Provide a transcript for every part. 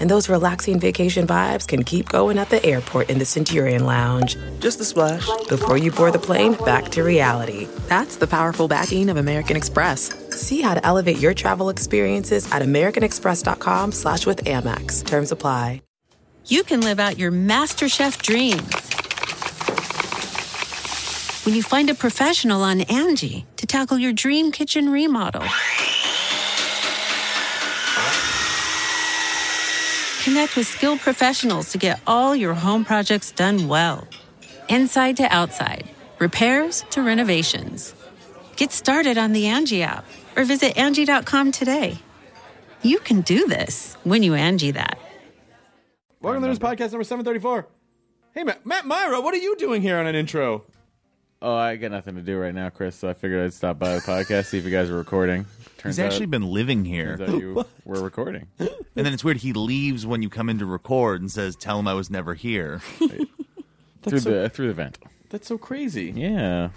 And those relaxing vacation vibes can keep going at the airport in the Centurion Lounge. Just a splash. Before you board the plane, back to reality. That's the powerful backing of American Express. See how to elevate your travel experiences at americanexpress.com slash with Amex. Terms apply. You can live out your MasterChef dreams when you find a professional on Angie to tackle your dream kitchen remodel. Connect with skilled professionals to get all your home projects done well. Inside to outside, repairs to renovations. Get started on the Angie app or visit Angie.com today. You can do this when you Angie that. Welcome to this podcast number 734. Hey, Matt, Matt Mira, what are you doing here on an intro? Oh, I got nothing to do right now, Chris. So I figured I'd stop by the podcast, see if you guys were recording. Turns He's actually out, been living here. turns out you were recording. And then it's weird. He leaves when you come in to record and says, "Tell him I was never here." through so- the through the vent. That's so crazy. Yeah,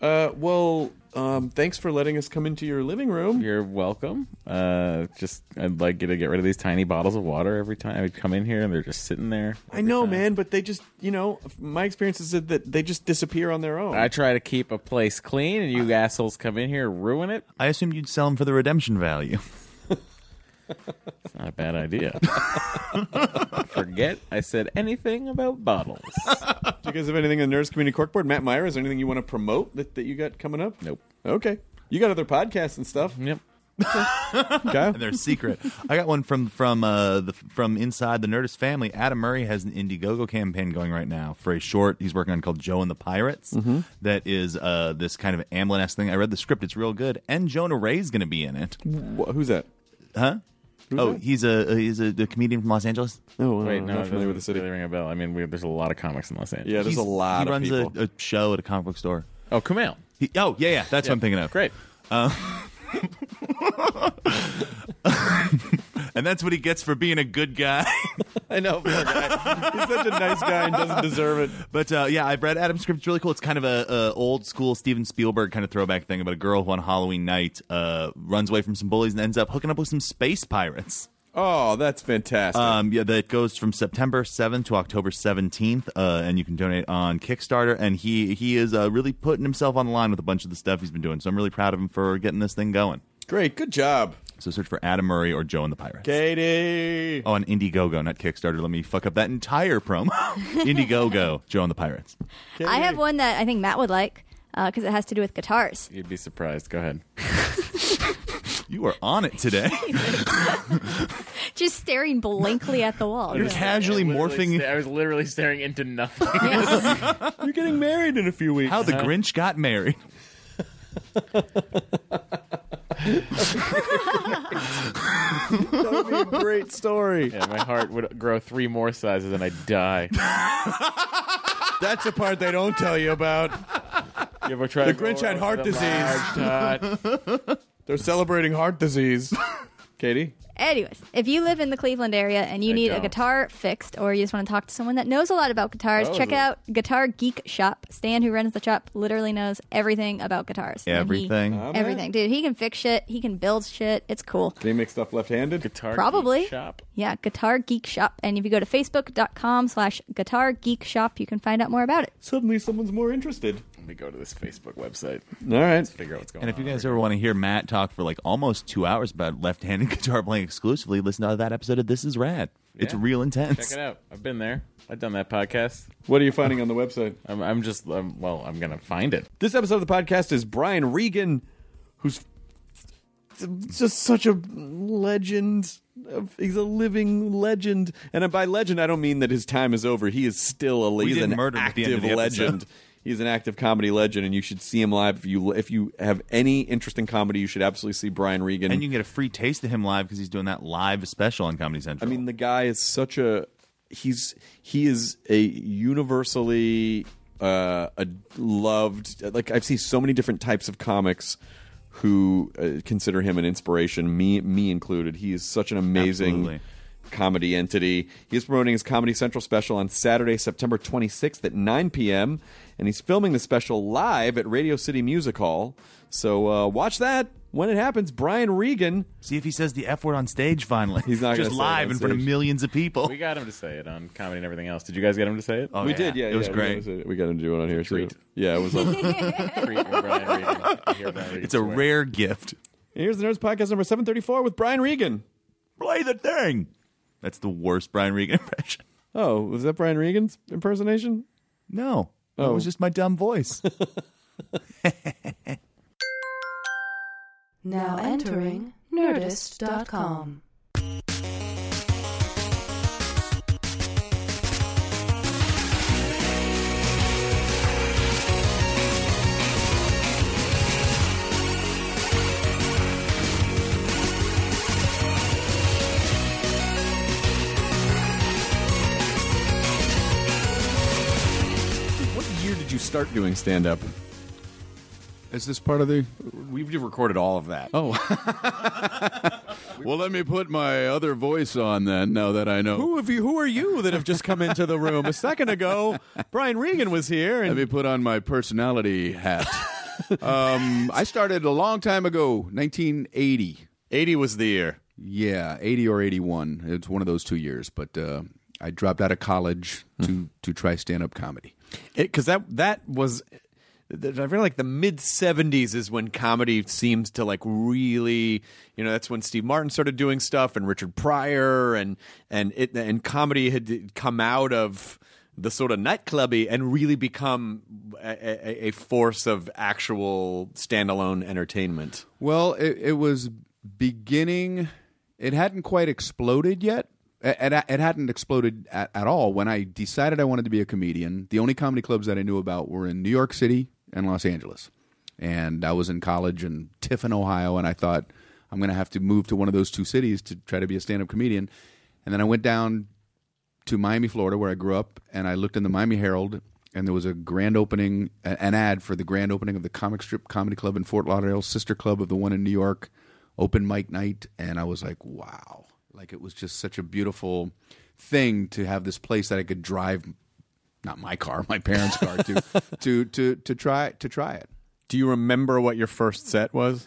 Uh, well, um, thanks for letting us come into your living room. you're welcome. Uh, just I'd like you to get rid of these tiny bottles of water every time I would come in here, and they're just sitting there. I know, man, but they just, you know, my experience is that they just disappear on their own. I try to keep a place clean, and you assholes come in here and ruin it. I assumed you'd sell them for the redemption value. It's not a bad idea. Forget I said anything about bottles. Do you guys have anything in the Nerdist Community Corkboard? Matt Mira, is there anything you want to promote that, that you got coming up? Nope. Okay. You got other podcasts and stuff. Yep. Okay. and they're secret. I got one from from uh, the, from inside the Nerdist family. Adam Murray has an Indiegogo campaign going right now for a short he's working on called Joe and the Pirates. that is uh, this kind of Amblin esque thing. I read the script; it's real good. And Jonah Ray's going to be in it. Wh- who's that? Huh? Oh, he's a uh, he's a, a comedian from Los Angeles. Oh, Wait, I'm not familiar with the city. really ring a bell. I mean, we, there's a lot of comics in Los Angeles. Yeah, there's a lot He of runs people. a, a show at a comic book store. Oh, Kumail. He, oh yeah, yeah, that's what I'm thinking of. Great. Uh, And that's what he gets for being a good guy. I know. poor guy. He's such a nice guy and doesn't deserve it. But uh, yeah, I've read Adam's script. It's really cool. It's kind of a, a old school Steven Spielberg kind of throwback thing about a girl who on Halloween night uh, runs away from some bullies and ends up hooking up with some space pirates. Oh, that's fantastic. Um, yeah, that goes from September 7th to October 17th, uh, and you can donate on Kickstarter. And he he is uh, really putting himself on the line with a bunch of the stuff he's been doing. So I'm really proud of him for getting this thing going. Great. Good job. So search for Adam Murray or Joe and the Pirates. Katie. Oh, on Indiegogo, not Kickstarter. Let me fuck up that entire promo. Indiegogo, Joe and the Pirates. I have one that I think Matt would like uh, because it has to do with guitars. You'd be surprised. Go ahead. You are on it today. Just staring blankly at the wall. You're casually morphing. I was literally staring into nothing. You're getting married in a few weeks. How the Grinch got married. That would be a great story. yeah, my heart would grow three more sizes and I'd die. That's the part they don't tell you about. You ever tried The Grinch had heart disease. They're celebrating heart disease. Katie? Anyways, if you live in the Cleveland area and you I need a don't. guitar fixed, or you just want to talk to someone that knows a lot about guitars, Oh, check out Guitar Geek Shop. Stan, who runs the shop, literally knows everything about guitars. And he- Everything. everything, dude. He can fix shit. He can build shit. It's cool. Can he make stuff left-handed? Guitar Probably. Geek shop. Yeah, Guitar Geek Shop. And if you go to facebook.com slash Guitar Geek Shop, you can find out more about it. Suddenly someone's more interested. Let me go to this Facebook website. All right. Let's Figure out what's going And on. if you guys ever want to hear Matt talk for like almost two hours about left-handed guitar playing exclusively, listen to that episode of This Is Rad. It's Yeah. real intense. check it out. I've been there. I've done that podcast. What are you finding on the website? I'm, I'm just um, well. I'm gonna find it. This episode of the podcast is Brian Regan, who's just such a legend. He's a living legend, and by legend, I don't mean that his time is over. He is still a he's didn't an murder him at the end of active the episode. legend. He's an active comedy legend, and you should see him live. If you if you have any interest in comedy, you should absolutely see Brian Regan. And you can get a free taste of him live because he's doing that live special on Comedy Central. I mean, the guy is such a he's he is a universally uh, a loved. Like I've seen so many different types of comics who uh, consider him an inspiration. Me, me included. He is such an amazing. Absolutely. comedy entity. He is promoting his Comedy Central special on Saturday, September 26th at 9 p.m. And he's filming the special live at Radio City Music Hall. So uh, watch that when it happens. Brian Regan. See if he says the F word on stage finally. He's not just gonna say it live in front of millions of people. We got him to say it on comedy and everything else. Did you guys get him to say it? Oh, we yeah. did, yeah. It was yeah, great. We got, we got him to do it on here treat. too. Yeah, it was. A, Treat when Brian Regan- I hear Brian Regan It's a swear. rare gift. here's the Nerdist Podcast number 734 with Brian Regan. Play the thing. That's the worst Brian Regan impression. Oh, was that Brian Regan's impersonation? No, that Oh. was just my dumb voice. Now entering Nerdist.com. you start doing stand up? Is this part of the? We've recorded all of that. Oh. well, let me put my other voice on then. Now that I know, Who have you? Who are you that have just come into the room? A second ago, Brian Regan was here, let and me put on my personality hat. um, I started a long time ago, 1980. eighty was the year. Yeah, 80 or 81. It's one of those two years. But uh, I dropped out of college to to try stand up comedy. Because that that was I feel like the mid '70s is when comedy seems to like really, you know, that's when Steve Martin started doing stuff and Richard Pryor and and it and comedy had come out of the sort of nightclubby and really become a, a, a force of actual standalone entertainment. Well, it, it was beginning. It hadn't quite exploded yet. It, it, hadn't exploded at, at all when I decided I wanted to be a comedian. The only comedy clubs that I knew about were in New York City and Los Angeles. And I was in college in Tiffin, Ohio, and I thought I'm going to have to move to one of those two cities to try to be a stand-up comedian. And then I went down to Miami, Florida, where I grew up, and I looked in the Miami Herald, and there was a grand opening, an ad for the grand opening of the Comic Strip Comedy Club in Fort Lauderdale, sister club of the one in New York, open mic night, and I was like, wow, like it was just such a beautiful thing to have this place that I could drive, not my car, my parents' car, to to to to try to try it. Do you remember what your first set was?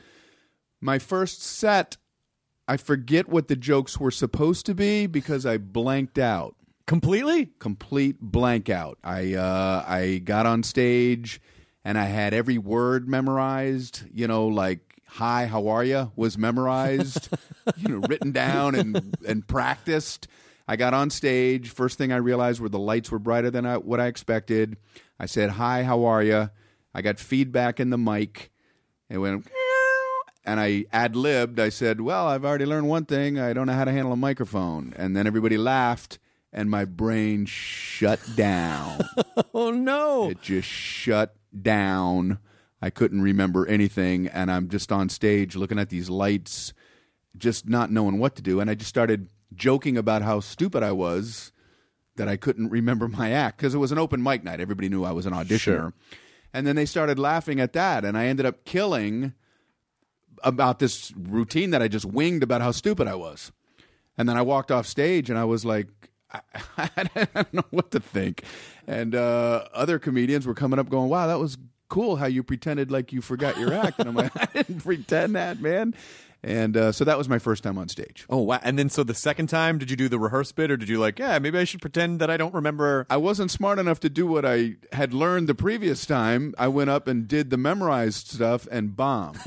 My first set, I forget what the jokes were supposed to be because I blanked out. Completely? complete blank out. I uh, I got on stage and I had every word memorized. You know, like "Hi, how are you?" was memorized. you know, written down and and practiced. I got on stage. First thing I realized were the lights were brighter than I, what I expected. I said, "Hi, how are you?" I got feedback in the mic. It went. And I ad libbed. I said, Well, I've already learned one thing. I don't know how to handle a microphone. And then everybody laughed, and my brain shut down. Oh no! it just shut down. I couldn't remember anything. And I'm just on stage looking at these lights, just not knowing what to do. And I just started joking about how stupid I was that I couldn't remember my act because it was an open mic night. Everybody knew I was an auditioner. And then they started laughing at that. And I ended up killing about this routine that I just winged about how stupid I was. And then I walked off stage and I was like, I, I don't know what to think. And uh, other comedians were coming up going, wow, that was cool how you pretended like you forgot your act. And I'm like, I didn't pretend that, man. And uh, so that was my first time on stage. Oh wow! And then so the second time, did you do the rehearse bit, or did you like, yeah, maybe I should pretend that I don't remember? I wasn't smart enough to do what I had learned the previous time. I went up and did the memorized stuff and bombed.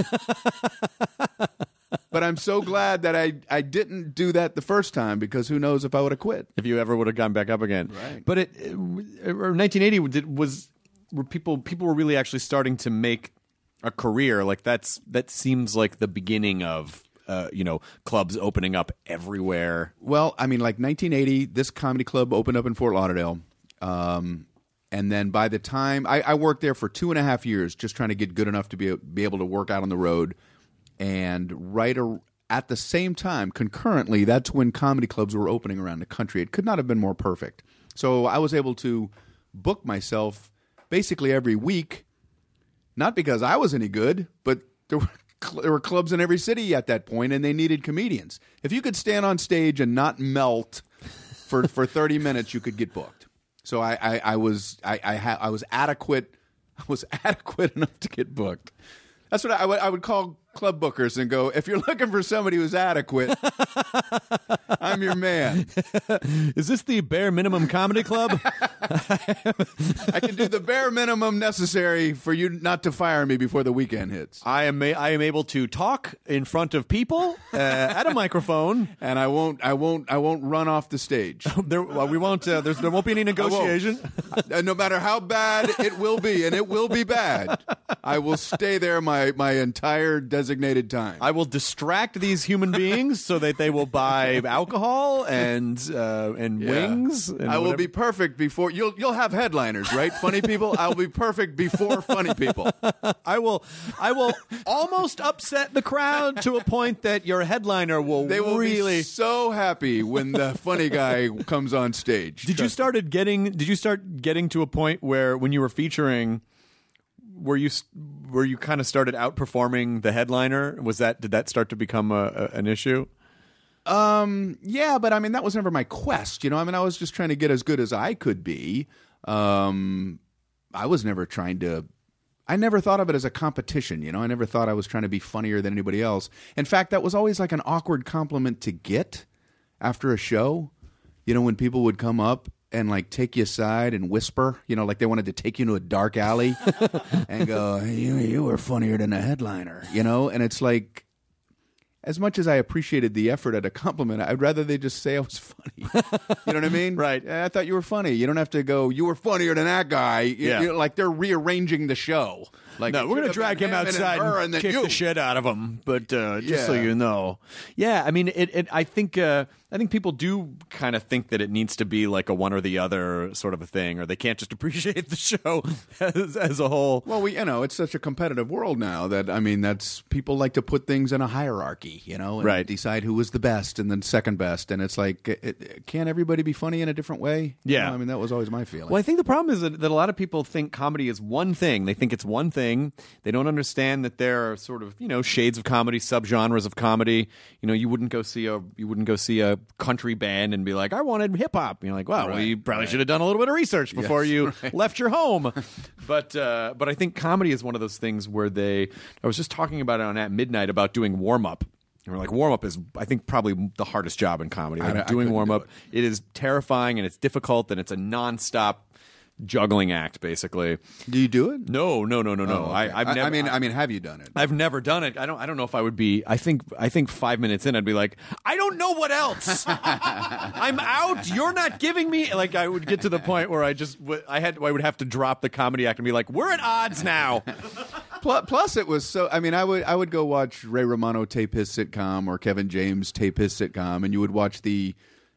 but I'm so glad that I, I didn't do that the first time because who knows if I would have quit. If you ever would have gone back up again, Right. But it, it or 1980 did, was people people were really actually starting to make a career. Like that's that seems like the beginning of uh, you know clubs opening up everywhere. Well, I mean, like 1980, this comedy club opened up in Fort Lauderdale. Um, and then by the time I, I worked there for two and a half years, just trying to get good enough to be, be able to work out on the road. And right ar- at the same time, concurrently, that's when comedy clubs were opening around the country. It could not have been more perfect. So I was able to book myself basically every week, not because I was any good, but there were cl- there were clubs in every city at that point, and they needed comedians. If you could stand on stage and not melt for for thirty minutes, you could get booked. So I I, I was I I, ha- I was adequate. I was adequate enough to get booked. That's what I I would call club bookers and go. If you're looking for somebody who's adequate, I'm your man. Is this the bare minimum comedy club? I can do the bare minimum necessary for you not to fire me before the weekend hits. I am I am able to talk in front of people uh, at a microphone. and I won't, I won't, I won't run off the stage. There, well, we won't. Uh, there won't be any negotiation. Uh, no matter how bad it will be, and it will be bad, I will stay there my my entire designated time. I will distract these human beings so that they will buy alcohol and uh, and Yeah. wings. And I will whatever. be perfect before you'll you'll have headliners, right? Funny people. I will be perfect before funny people. I will. I will almost upset the crowd to a point that your headliner will. They will really. be so happy when the funny guy comes on stage. Did you started getting? Did you start getting to a point where when you were featuring, where you where you kind of started outperforming the headliner? Was that did that start to become a, a, an issue? Um, yeah, but I mean, that was never my quest. You know, I mean, I was just trying to get as good as I could be. Um, I was never trying to. I never thought of it as a competition. You know, I never thought I was trying to be funnier than anybody else. In fact, that was always like an awkward compliment to get after a show. You know, when people would come up and like take you aside and whisper, you know, like they wanted to take you to a dark alley and go, you, you were funnier than a headliner, you know? And it's like, as much as I appreciated the effort at a compliment, I'd rather they just say I was funny. you know what I mean? Right. I thought you were funny. You don't have to go, you were funnier than that guy. You- Yeah. you- like they're rearranging the show. Like No, we're gonna drag him outside her and, then kick you. the shit out of him. But uh, just so you know, yeah, I mean, it. it I think. Uh, I think people do kind of think that it needs to be like a one or the other sort of a thing, or they can't just appreciate the show as, as a whole. Well, we you know it's such a competitive world now that I mean that's people like to put things in a hierarchy, you know, and Right. decide who was the best and then second best, and it's like it, it- can't everybody be funny in a different way? You Yeah. know, I mean that was always my feeling. Well, I think the problem is that, that a lot of people think comedy is one thing. They think it's one thing. They don't understand that there are sort of you know shades of comedy, subgenres of comedy. You know, you wouldn't go see a you wouldn't go see a country band and be like, I wanted hip hop. You're like, well, well, you probably right. should have done a little bit of research before Yes, you right. left your home. but uh, but I think comedy is one of those things where they. I was just talking about it on at midnight about doing warm up. And we're like, warm up is, I think, probably the hardest job in comedy. Like I- doing warm do up, it is terrifying and it's difficult and it's a nonstop juggling act, basically. Do you do it? No, no, no, no, no. Oh, okay. I, I've never. I mean, I mean, have you done it? I've never done it. I don't. I don't know if I would be. I think. I think five minutes in, I'd be like, I don't know what else. I'm out. You're not giving me. Like I would get to the point where I just. I had. I would have to drop the comedy act and be like, we're at odds now. Plus, plus, it was so. I mean, I would I would go watch Ray Romano tape his sitcom or Kevin James tape his sitcom, and you would watch the.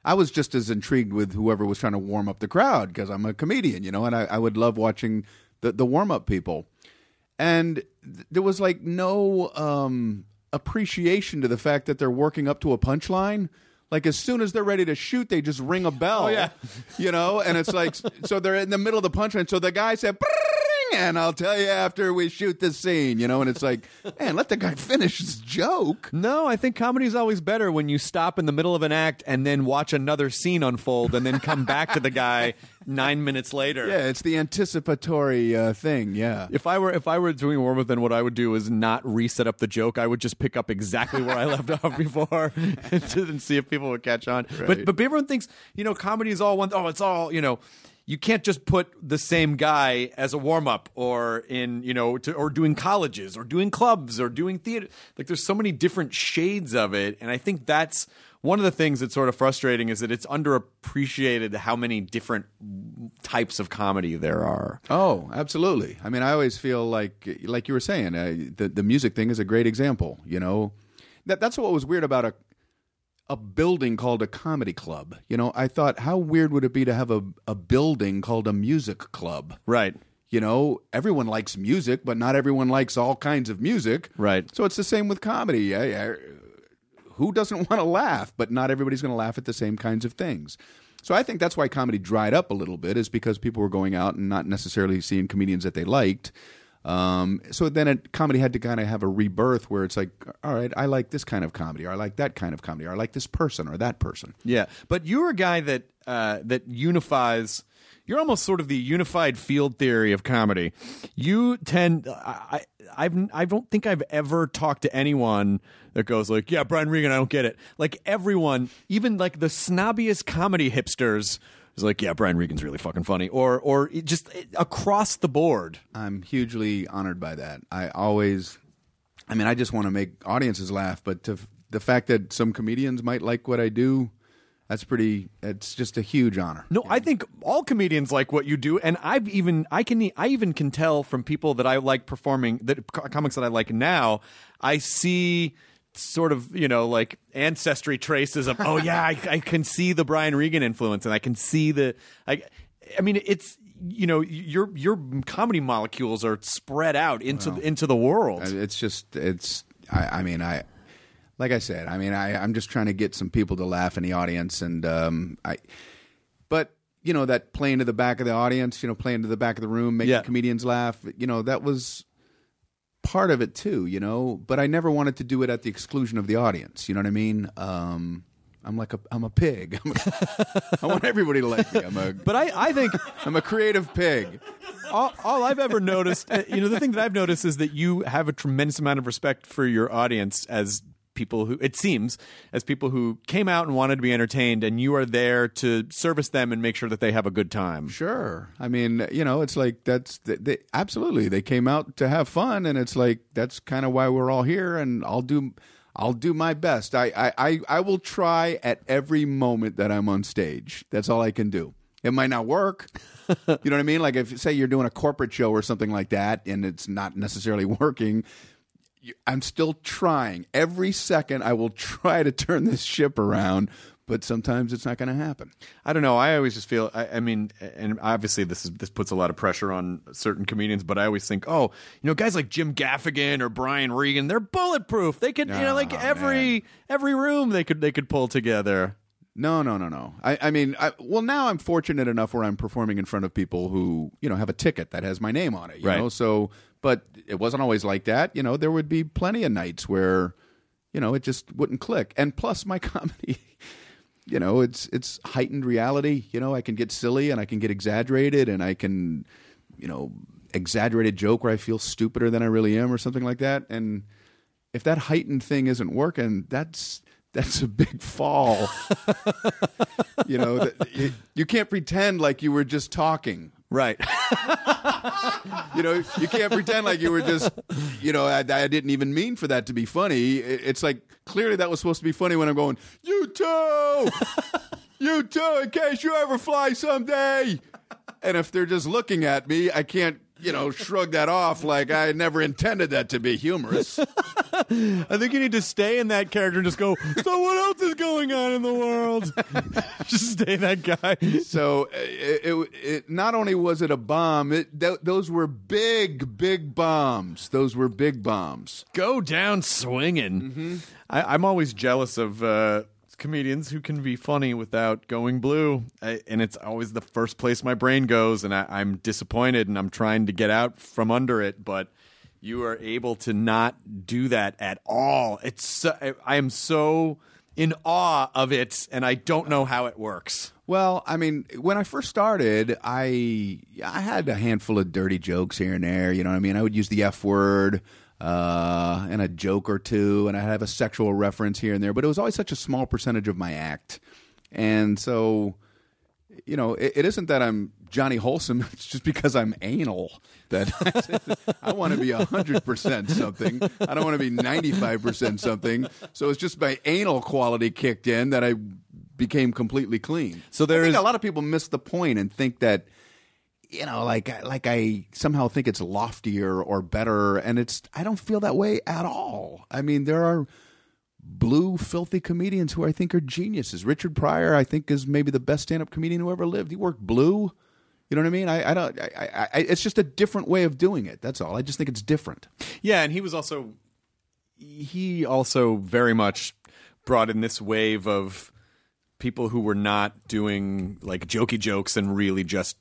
I was just as intrigued with whoever was trying to warm up the crowd because I'm a comedian, you know, and I, I would love watching the the warm up people, and th- there was like no um, appreciation to the fact that they're working up to a punchline. Like as soon as they're ready to shoot, they just ring a bell. Oh, yeah. you know, and it's like so they're in the middle of the punchline. So the guy said. "Bring," And I'll tell you after we shoot this scene, you know, and it's like, man, let the guy finish his joke. No, I think comedy is always better when you stop in the middle of an act and then watch another scene unfold and then come back to the guy nine minutes later. Yeah, it's the anticipatory uh, thing. Yeah. If I were if I were doing warm up, then what I would do is not reset up the joke. I would just pick up exactly where I left off before and, see if people would catch on. But Right. but everyone thinks you know comedy is all one. Oh, it's all you know. You can't just put the same guy as a warm up or in you know to, or doing colleges or doing clubs or doing theater. Like there's so many different shades of it, and I think that's one of the things that's sort of frustrating is that it's underappreciated how many different types of comedy there are. Oh, absolutely. I mean, I always feel like, like you were saying, uh, the the music thing is a great example. You know, that that's what was weird about a a building called a comedy club. You know, I thought, how weird would it be to have a a building called a music club? Right. You know, everyone likes music, but not everyone likes all kinds of music. Right. So it's the same with comedy. I, I, who doesn't want to laugh? But not everybody's going to laugh at the same kinds of things. So I think that's why comedy dried up a little bit, is because people were going out and not necessarily seeing comedians that they liked. Um, so then it, comedy had to kind of have a rebirth where it's like, all right, I like this kind of comedy, or I like that kind of comedy, or I like this person or that person. Yeah, but you're a guy that uh, that unifies. You're almost sort of the unified field theory of comedy. You tend. I, I I don't think I've ever talked to anyone that goes like, "Yeah, Brian Regan, I don't get it." Like everyone, even like the snobbiest comedy hipsters, is like, "Yeah, Brian Regan's really fucking funny," or or it just eh, across the board. I'm hugely honored by that. I always, I mean, I just want to make audiences laugh, but to, the fact that some comedians might like what I do, that's pretty. It's just a huge honor. No, I think all comedians like what you do, and I've even I can I even can tell from people that I like performing that comics that I like now. I see sort of you know like ancestry traces of oh yeah I, I can see the Brian Regan influence, and I can see the I I mean it's you know your your comedy molecules are spread out into into the world. It's just it's. I, I mean, I like I said. I mean, I I'm just trying to get some people to laugh in the audience, and um, I. But you know that playing to the back of the audience, you know, playing to the back of the room, making Yeah. comedians laugh. You know, that was part of it too. You know, but I never wanted to do it at the exclusion of the audience. You know what I mean? Um, I'm like a I'm a pig. I'm a, I want everybody to like me. I'm a But I I think I'm a creative pig. all, all I've ever noticed, uh, you know, the thing that I've noticed is that you have a tremendous amount of respect for your audience as people who, it seems, as people who came out and wanted to be entertained, and you are there to service them and make sure that they have a good time. Sure. I mean, you know, it's like that's they, they, absolutely they came out to have fun, and it's like that's kind of why we're all here. And I'll do, I'll do my best. I, I, I, I will try at every moment that I'm on stage. That's all I can do. It might not work. you know what I mean? Like if say you're doing a corporate show or something like that, and it's not necessarily working. I'm still trying. Every second, I will try to turn this ship around, but sometimes it's not going to happen. I don't know. I always just feel. I, I mean, and obviously this is this puts a lot of pressure on certain comedians. But I always think, oh, you know, guys like Jim Gaffigan or Brian Regan, they're bulletproof. They could, you know, like Oh, every every room they could they could pull together. No, no, no, no. I, I mean, I, well, now I'm fortunate enough where I'm performing in front of people who, you know, have a ticket that has my name on it. You Right. know, so, but it wasn't always like that. You know, there would be plenty of nights where, you know, it just wouldn't click. And plus, my comedy, you know, it's it's heightened reality. You know, I can get silly and I can get exaggerated and I can, you know, exaggerated joke where I feel stupider than I really am or something like that. And if that heightened thing isn't working, that's that's a big fall. you know, that, you, you can't pretend like you were just talking. Right. You know, you can't pretend like you were just, you know, I, I didn't even mean for that to be funny. It's like clearly that was supposed to be funny when I'm going, you too, you too, in case you ever fly someday. And if they're just looking at me, I can't, you know, shrug that off like I never intended that to be humorous. I think you need to stay in that character and just go. So what else is going on in the world? just stay that guy. So uh, it, it, it not only was it a bomb, it, th- those were big, big bombs. Those were big bombs. Go down swinging. Mm-hmm. I, I'm always jealous of uh, comedians who can be funny without going blue, I, and it's always the first place my brain goes, and I, I'm disappointed, and I'm trying to get out from under it, but. You are able to not do that at all. It's so, I, I am so in awe of it, and I don't know how it works. Well, I mean, when I first started, I I had a handful of dirty jokes here and there. You know what I mean? I would use the F word uh, and a joke or two, and I'd have a sexual reference here and there. But it was always such a small percentage of my act, and so you know, it, it isn't that I'm Johnny Wholesome. It's just because I'm anal that I want to be hundred percent something. I don't want to be ninety five percent something. So it's just my anal quality kicked in that I became completely clean. So there I think is- a lot of people miss the point and think that you know, like like I somehow think it's loftier or better, and it's I don't feel that way at all. I mean, there are blue, filthy comedians who I think are geniuses. Richard Pryor, I think, is maybe the best stand-up comedian who ever lived. He worked blue. You know what I mean? I, I don't. I, I, it's just a different way of doing it. That's all. I just think it's different. Yeah, and he was also he also very much brought in this wave of people who were not doing like jokey jokes and really just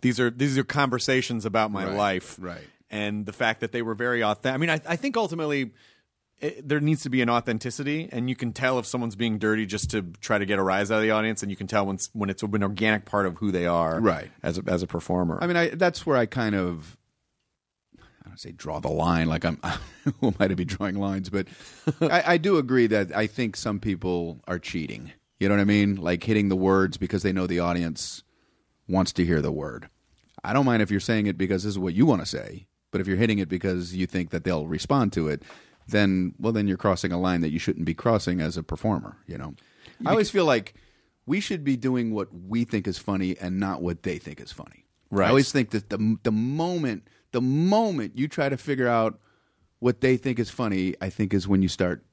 these are these are conversations about my Right, life. right. and the fact that they were very authentic. I mean, I, I think ultimately it, there needs to be an authenticity, and you can tell if someone's being dirty just to try to get a rise out of the audience, and you can tell when it's- when it's an organic part of who they are, Right. As a, as a performer. I mean, I, that's where I kind of, I don't say draw the line, like I'm, who am I to be drawing lines? But I, I do agree that I think some people are cheating. You know what I mean? Like hitting the words because they know the audience wants to hear the word. I don't mind if you're saying it because this is what you want to say, but if you're hitting it because you think that they'll respond to it, then, well, then you're crossing a line that you shouldn't be crossing as a performer, you know? I always feel like we should be doing what we think is funny and not what they think is funny. Right. I always think that the the moment the moment you try to figure out what they think is funny, I think is when you start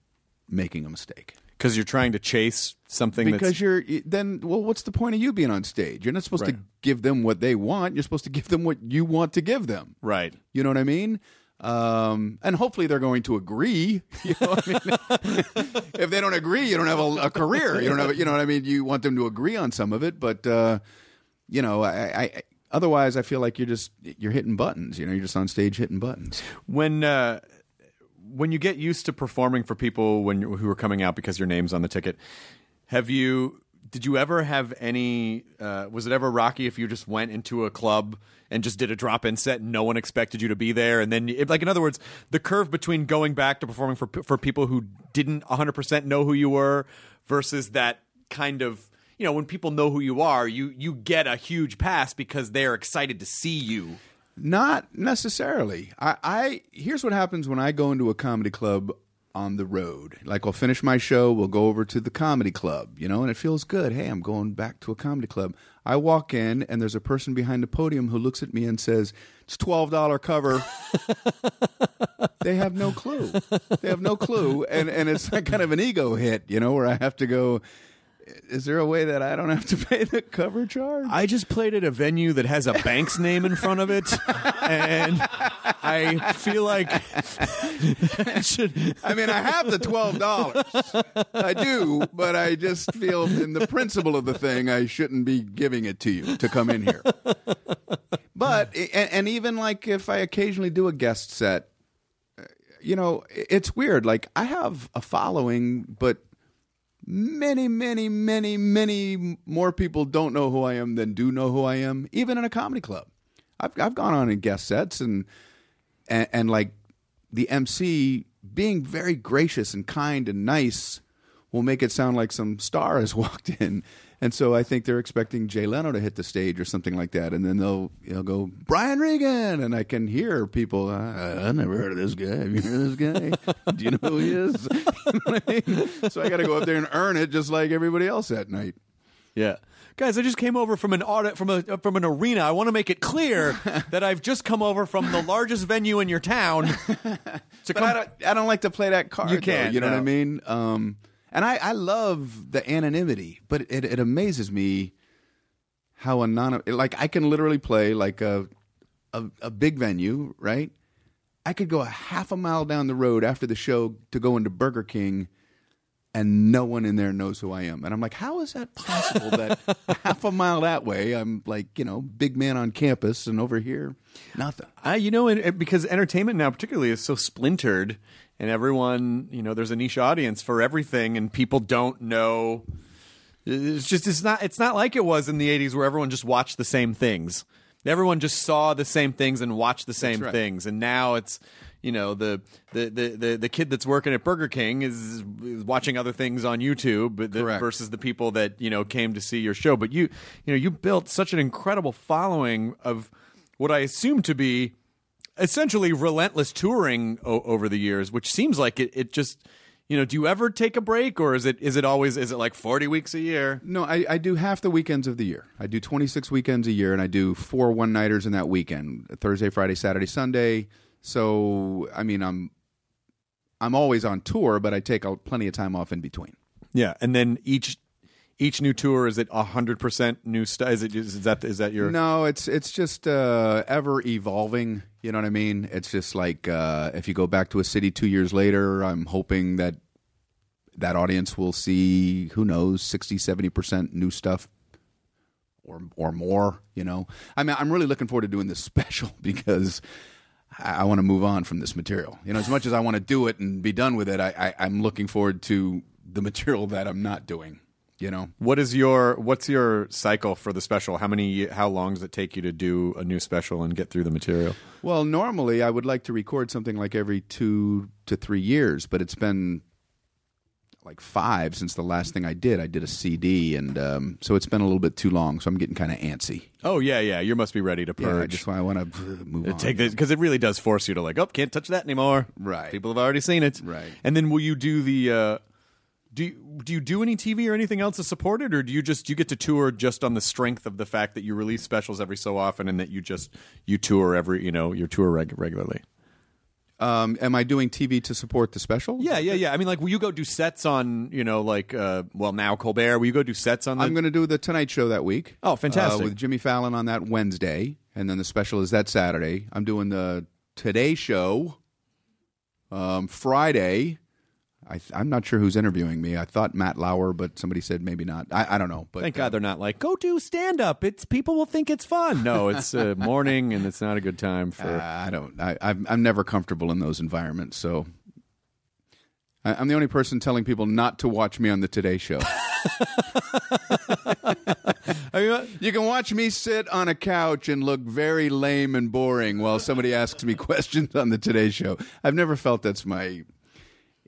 making a mistake. Because you're trying to chase something Because you're then well, what's the point of you being on stage? You're not supposed to give them what they want. You're supposed to give them what you want to give them. right. You know what I mean? Um, and hopefully they're going to agree. You know what I mean? if they don't agree, you don't have a, a career. You don't have, you know what I mean? You want them to agree on some of it, but uh, you know, I, I otherwise I feel like you're just you're hitting buttons. You know, you're just on stage hitting buttons. when uh, when you get used to performing for people when who are coming out because your name's on the ticket, have you? Did you ever have any? Uh, was it ever rocky if you just went into a club and just did a drop-in set and no one expected you to be there, and then like in other words, the curve between going back to performing for for people who didn't 100 percent know who you were versus that kind of you know when people know who you are, you you get a huge pass because they're excited to see you. Not necessarily. I, I here's what happens when I go into a comedy club on the road. Like I'll finish my show, we'll go over to the comedy club, you know, and it feels good. Hey, I'm going back to a comedy club. I walk in and there's a person behind the podium who looks at me and says, "It's twelve dollar cover." they have no clue. They have no clue, and and it's like kind of an ego hit, you know, where I have to go. Is there a way that I don't have to pay the cover charge? I just played at a venue that has a bank's name in front of it, and I feel like I should. I mean, I have the twelve dollars. I do, but I just feel, in the principle of the thing, I shouldn't be giving it to you to come in here. But and, and even like if I occasionally do a guest set, uh, you know, it's weird. Like I have a following, but many, many, many, many more people don't know who I am than do know who I am, even in a comedy club. I've I've gone on in guest sets and and, and like the MC being very gracious and kind and nice will make it sound like some star has walked in. And so I think they're expecting Jay Leno to hit the stage or something like that, and then they'll you know go Brian Regan, and I can hear people. I, I never heard of this guy. Have you heard of this guy? Do you know who he is? You know I mean? So I got to go up there and earn it, just like everybody else that night. Yeah. Guys, I just came over from an audit from a from an arena. I want to make it clear that I've just come over from the largest venue in your town to But come. I don't, I don't like to play that card. You can't, you know what I mean? Um, and I, I love the anonymity, but it, it amazes me how anonymous. Like I can literally play like a, a a big venue, right? I could go a half a mile down the road after the show to go into Burger King, and no one in there knows who I am. And I'm like, how is that possible? that half a mile that way, I'm like, you know, big man on campus, and over here, nothing. I, you know, and, and because entertainment now, particularly, is so splintered, and everyone, you know, there's a niche audience for everything, and people don't know. It's just it's not it's not like it was in the '80s where everyone just watched the same things. Everyone just saw the same things and watched the same right. things, and now it's you know the the, the, the the kid that's working at Burger King is, is watching other things on YouTube, but the, versus the people that you know came to see your show. But you you know you built such an incredible following of what I assume to be essentially relentless touring o- over the years, which seems like it, it just you know. Do you ever take a break, or is it is it always is it like forty weeks a year? No, I, I do half the weekends of the year. I do 26 weekends a year, and I do four one nighters in that weekend: Thursday, Friday, Saturday, Sunday. So, I mean, I'm I'm always on tour, but I take a, plenty of time off in between. Yeah, and then each each new tour is it hundred percent new stuff? Is it is that is that your No, it's it's just uh, ever evolving. You know what I mean? It's just like uh, if you go back to a city two years later, I'm hoping that that audience will see who knows 60 70 percent new stuff or or more. You know, I mean, I'm really looking forward to doing this special because I, I want to move on from this material. You know, as much as I want to do it and be done with it, I, I, I'm looking forward to the material that I'm not doing. You know, What is your what's your cycle for the special? How many how long does it take you to do a new special and get through the material? Well, normally I would like to record something like every two to three years, but it's been like five since the last thing I did. I did a CD, and um, so it's been a little bit too long. So I'm getting kind of antsy. Oh yeah, yeah. You must be ready to Yeah, purge. just I want to move on. Take this because it really does force you to like, oh, can't touch that anymore. Right. People have already seen it. Right. And then will you do the? Uh, do you, do you do any TV or anything else to support it, or do you just you get to tour just on the strength of the fact that you release specials every so often and that you just you tour every you know you tour reg- regularly? Um, am I doing TV to support the special? Yeah, yeah, yeah. I mean, like, will you go do sets on you know like uh, well now Colbert? Will you go do sets on? The- I'm going to do the Tonight Show that week. Oh, fantastic. Uh, with Jimmy Fallon on that Wednesday, and then the special is that Saturday. I'm doing the Today Show um, Friday. I I'm not sure who's interviewing me. I thought Matt Lauer, but somebody said maybe not. I, I don't know. But Thank uh, God they're not like go do stand up. It's people will think it's fun. No, it's uh, morning and it's not a good time for. Uh, I don't. I, I'm, I'm never comfortable in those environments. So I, I'm the only person telling people not to watch me on the Today Show. you can watch me sit on a couch and look very lame and boring while somebody asks me questions on the Today Show. I've never felt that's my.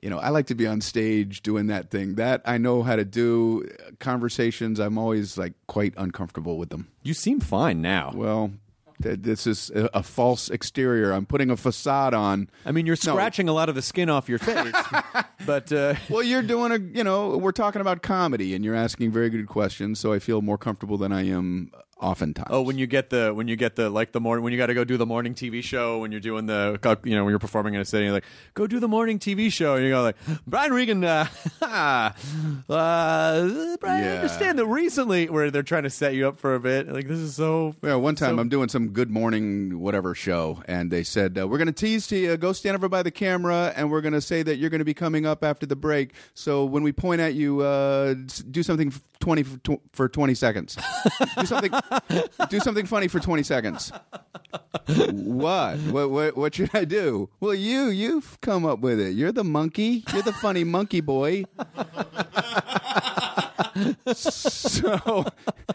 You know, I like to be on stage doing that thing. That I know how to do. Conversations, I'm always like quite uncomfortable with them. You seem fine now. Well, th- this is a, a false exterior. I'm putting a facade on. I mean, you're No. scratching a lot of the skin off your face, but uh, Well, you're doing a, you know, we're talking about comedy and you're asking very good questions, so I feel more comfortable than I am oftentimes. oh, when you get the when you get the like the morning when you got to go do the morning TV show when you're doing the you know when you're performing in a city, you're like go do the morning TV show, and you go like Brian Regan. Uh, uh, Brian, I Yeah. understand that recently where they're trying to set you up for a bit. Like this is so. Yeah, one time So- I'm doing some Good Morning whatever show, and they said uh, we're going to tease to you. Go stand over by the camera, and we're going to say that you're going to be coming up after the break. So when we point at you, uh, do something f- twenty for, tw- for twenty seconds. do something. Do something funny for twenty seconds. what? what? What? What should I do? Well, you you've come up with it. You're the monkey. You're the funny monkey boy. So,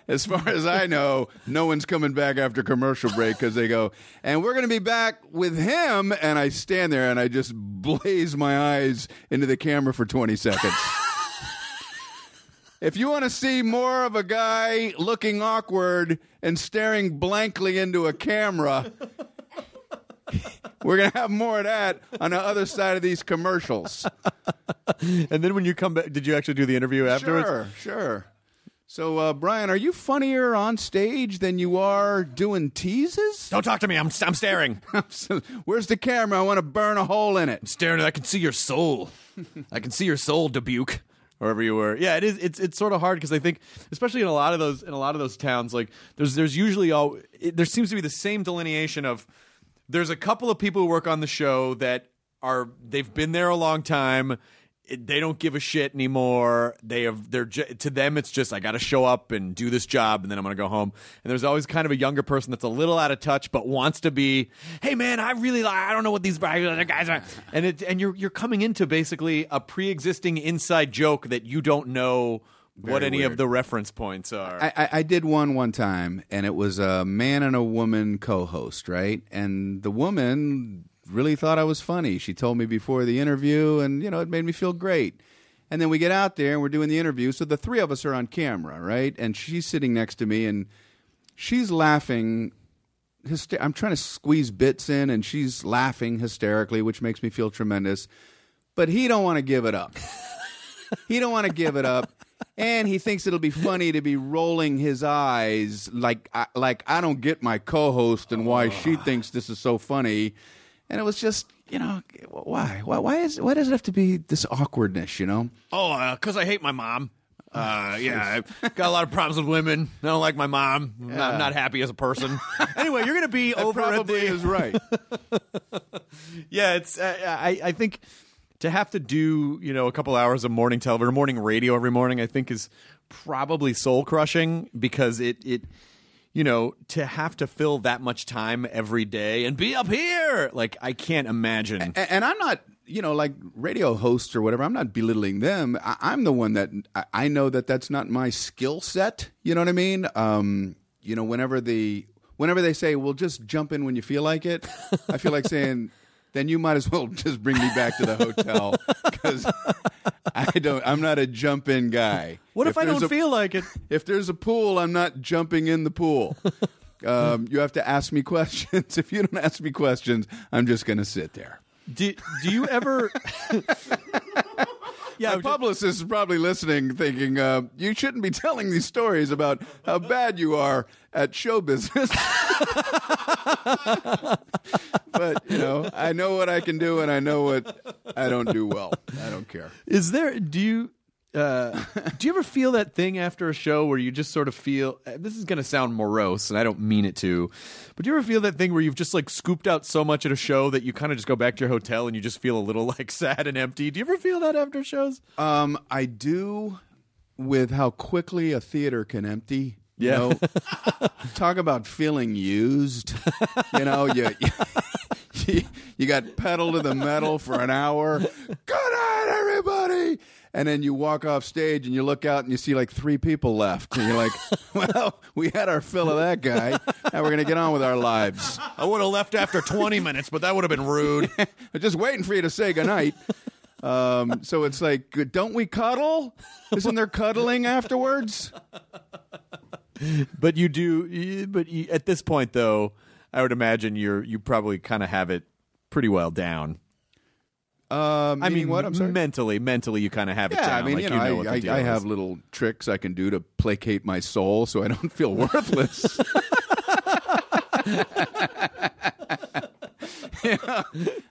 as far as I know, no one's coming back after commercial break because they go, and we're going to be back with him. And I stand there and I just blaze my eyes into the camera for 20 seconds. If you want to see more of a guy looking awkward and staring blankly into a camera, we're going to have more of that on the other side of these commercials. And then when you come back, did you actually do the interview afterwards? Sure, sure. So, uh, Brian, are you funnier on stage than you are doing teases? Don't talk to me. I'm I'm staring. Where's the camera? I want to burn a hole in it. staring. I can see your soul. I can see your soul, Dubuque. Wherever you were, yeah, it is. It's it's sort of hard because I think, especially in a lot of those in a lot of those towns, like there's there's usually all it, there seems to be the same delineation of there's a couple of people who work on the show that are they've been there a long time. It, they don't give a shit anymore. They have they're ju- to them it's just I got to show up and do this job and then I'm gonna go home. And there's always kind of a younger person that's a little out of touch but wants to be. Hey man, I really like. I don't know what these guys are. And it and you're you're coming into basically a pre-existing inside joke that you don't know what any weird. of the reference points are. I, I, I did one one time, and it was a man and a woman co-host, right? And the woman really thought I was funny. She told me before the interview, and you know, it made me feel great. And then we get out there and we're doing the interview. So the three of us are on camera, right? And she's sitting next to me, and she's laughing. Hyster- I'm trying to squeeze bits in, and she's laughing hysterically, which makes me feel tremendous. But he don't want to give it up. he don't want to give it up and he thinks it'll be funny to be rolling his eyes like I, like I don't get my co-host and why she ah. thinks this is so funny and it was just you know why why why is why does it have to be this awkwardness you know Oh, because I hate my mom. Uh, yeah, I've got a lot of problems with women. I don't like my mom. I'm, not, I'm not happy as a person. anyway, you're going to be over at probably the. is right Yeah, it's. Uh, I I think to have to do you know a couple hours of morning television, or morning radio every morning, I think is probably soul crushing because it it you know, to have to fill that much time every day and be up here. Like I can't imagine. A- and I'm not, you know, like radio hosts or whatever. I'm not belittling them. I, I'm the one that I, I know that that's not my skill set. You know what I mean? Um, you know, whenever the whenever they say, "Well, just jump in when you feel like it," I feel like saying. Then you might as well just bring me back to the hotel because I don't. I'm not a jump in guy. what if, I don't a- feel like it? if there's a pool, I'm not jumping in the pool. Um, you have to ask me questions. If you don't ask me questions, I'm just going to sit there. Do, do you ever? Yeah, My publicist is probably listening, thinking, uh, "You shouldn't be telling these stories about how bad you are at show business." but you know, I know what I can do, and I know what I don't do well. I don't care. Is there? Do you? Uh, do you ever feel that thing after a show where you just sort of feel uh, this is going to sound morose and I don't mean it to, but do you ever feel that thing where you've just like scooped out so much at a show that you kind of just go back to your hotel and you just feel a little like sad and empty? Do you ever feel that after shows? Um, I do with how quickly a theater can empty. You Yeah. know, talk about feeling used. You know, you, you you got pedal to the metal for an hour. Good night, everybody. And then you walk off stage and you look out and you see like three people left. And you're like, well, we had our fill of that guy. Now we're going to get on with our lives. I would have left after 20 minutes, but that would have been rude. I'm just waiting for you to say goodnight. Um, so it's like, don't we cuddle? Isn't there cuddling afterwards? but you do. But you, at this point, though, I would imagine you're you probably kind of have it pretty well down. Um, I mean, what? I'm sorry. mentally, mentally, you kind of have it yeah, down. I mean, like you know, know I, I, I have little tricks I can do to placate my soul so I don't feel worthless. Yeah,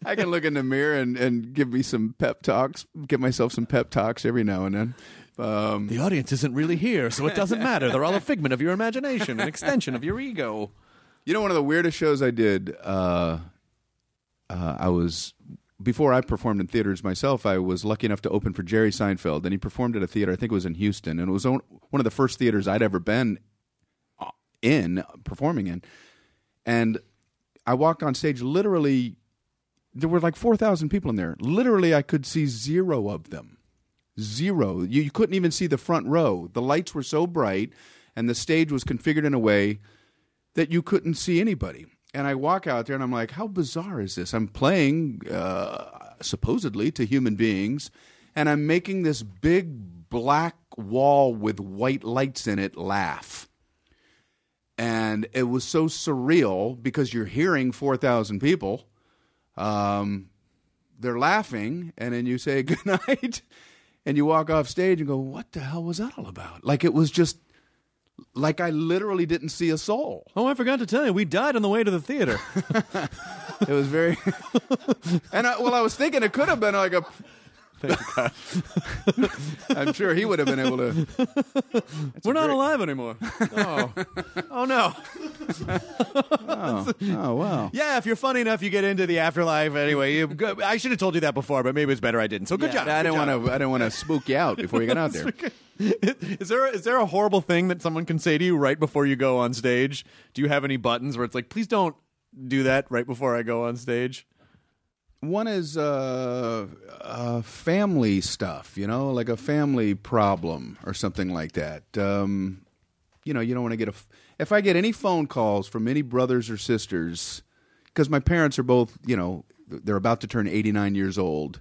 I can look in the mirror and, and give me some pep talks, give myself some pep talks every now and then. Um, The audience isn't really here, so it doesn't matter. They're all a figment of your imagination, an extension of your ego. You know, one of the weirdest shows I did. Uh, uh, I was before I performed in theaters myself. I was lucky enough to open for Jerry Seinfeld, and he performed at a theater. I think it was in Houston, and it was one of the first theaters I'd ever been uh, in performing in. And I walked on stage. Literally, there were like four thousand people in there. Literally, I could see zero of them. Zero. You, you couldn't even see the front row. The lights were so bright, and the stage was configured in a way that you couldn't see anybody. And I walk out there and I'm like, how bizarre is this? I'm playing uh, supposedly to human beings, and I'm making this big black wall with white lights in it laugh. And it was so surreal because you're hearing 4,000 people. Um, they're laughing, and then you say good night, and you walk off stage and go, what the hell was that all about? Like it was just like I literally didn't see a soul. Oh, I forgot to tell you, we died on the way to the theater. It was very, and I, well, I was thinking it could have been like a. I'm sure he would have been able to. We're not great- alive anymore. Oh, oh no. Oh, oh wow! Yeah, if you're funny enough, you get into the afterlife anyway. You, go- I should have told you that before, but maybe it's better I didn't. So good job. I didn't want to. I didn't want to spook you out before you got out there. is there is there a horrible thing that someone can say to you right before you go on stage? Do you have any buttons where it's like, please don't do that right before I go on stage? One is uh, uh, family stuff, you know, like a family problem or something like that. Um, you know, you don't want to get a. f- If I get any phone calls from any brothers or sisters, because my parents are both, you know, they're about to turn 89 years old.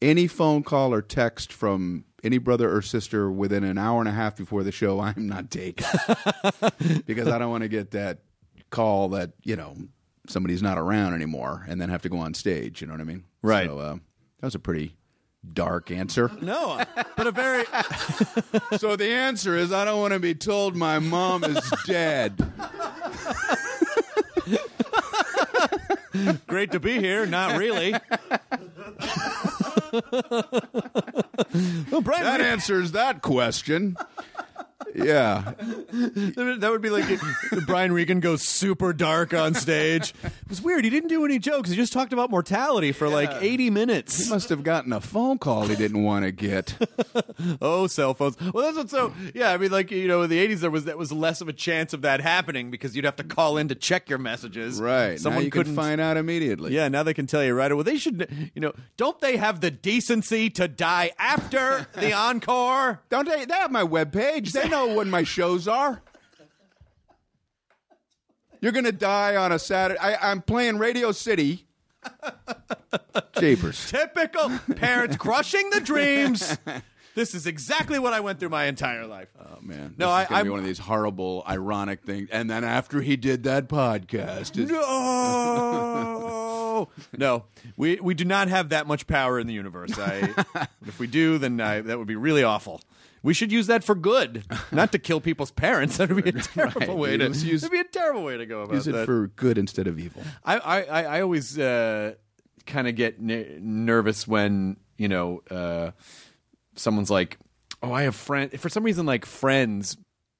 Any phone call or text from any brother or sister within an hour and a half before the show, I'm not taking because I don't want to get that call that you know somebody's not around anymore and then have to go on stage. You know what I mean? Right. So uh, that was a pretty dark answer. No, but a very so the answer is I don't want to be told my mom is dead. great to be here. Not really. well, Brian, That answers that question. Yeah. That would be like if Brian Regan goes super dark on stage. It was weird. He didn't do any jokes. He just talked about mortality for like 80 minutes. He must have gotten a phone call he didn't want to get. Oh, cell phones. Well, that's what's so. Yeah, I mean, like you know, in the '80s, there was that was less of a chance of that happening because you'd have to call in to check your messages. Right. Someone you couldn't find out immediately. Yeah, now they can tell you right away. Well, they should. You know, don't they have the decency to die after the encore? Don't they? They have my webpage. They know when my shows are. You're gonna die on a Saturday. I, I'm playing Radio City. Japers. Typical parents crushing the dreams. This is exactly what I went through my entire life. Oh man. No, This I, gonna I'm one of these horrible, ironic things. And then after he did that podcast, it's- No, no, we we do not have that much power in the universe. I, if we do, then I, that would be really awful. We should use that for good, not to kill people's parents. That would be a terrible Right. way to. Use- That'd be a terrible way to go about it. use it that. for good instead of evil. I I I, I always uh, kind of get n- nervous when you know uh, someone's like, "Oh, I have friends." For some reason, like friends,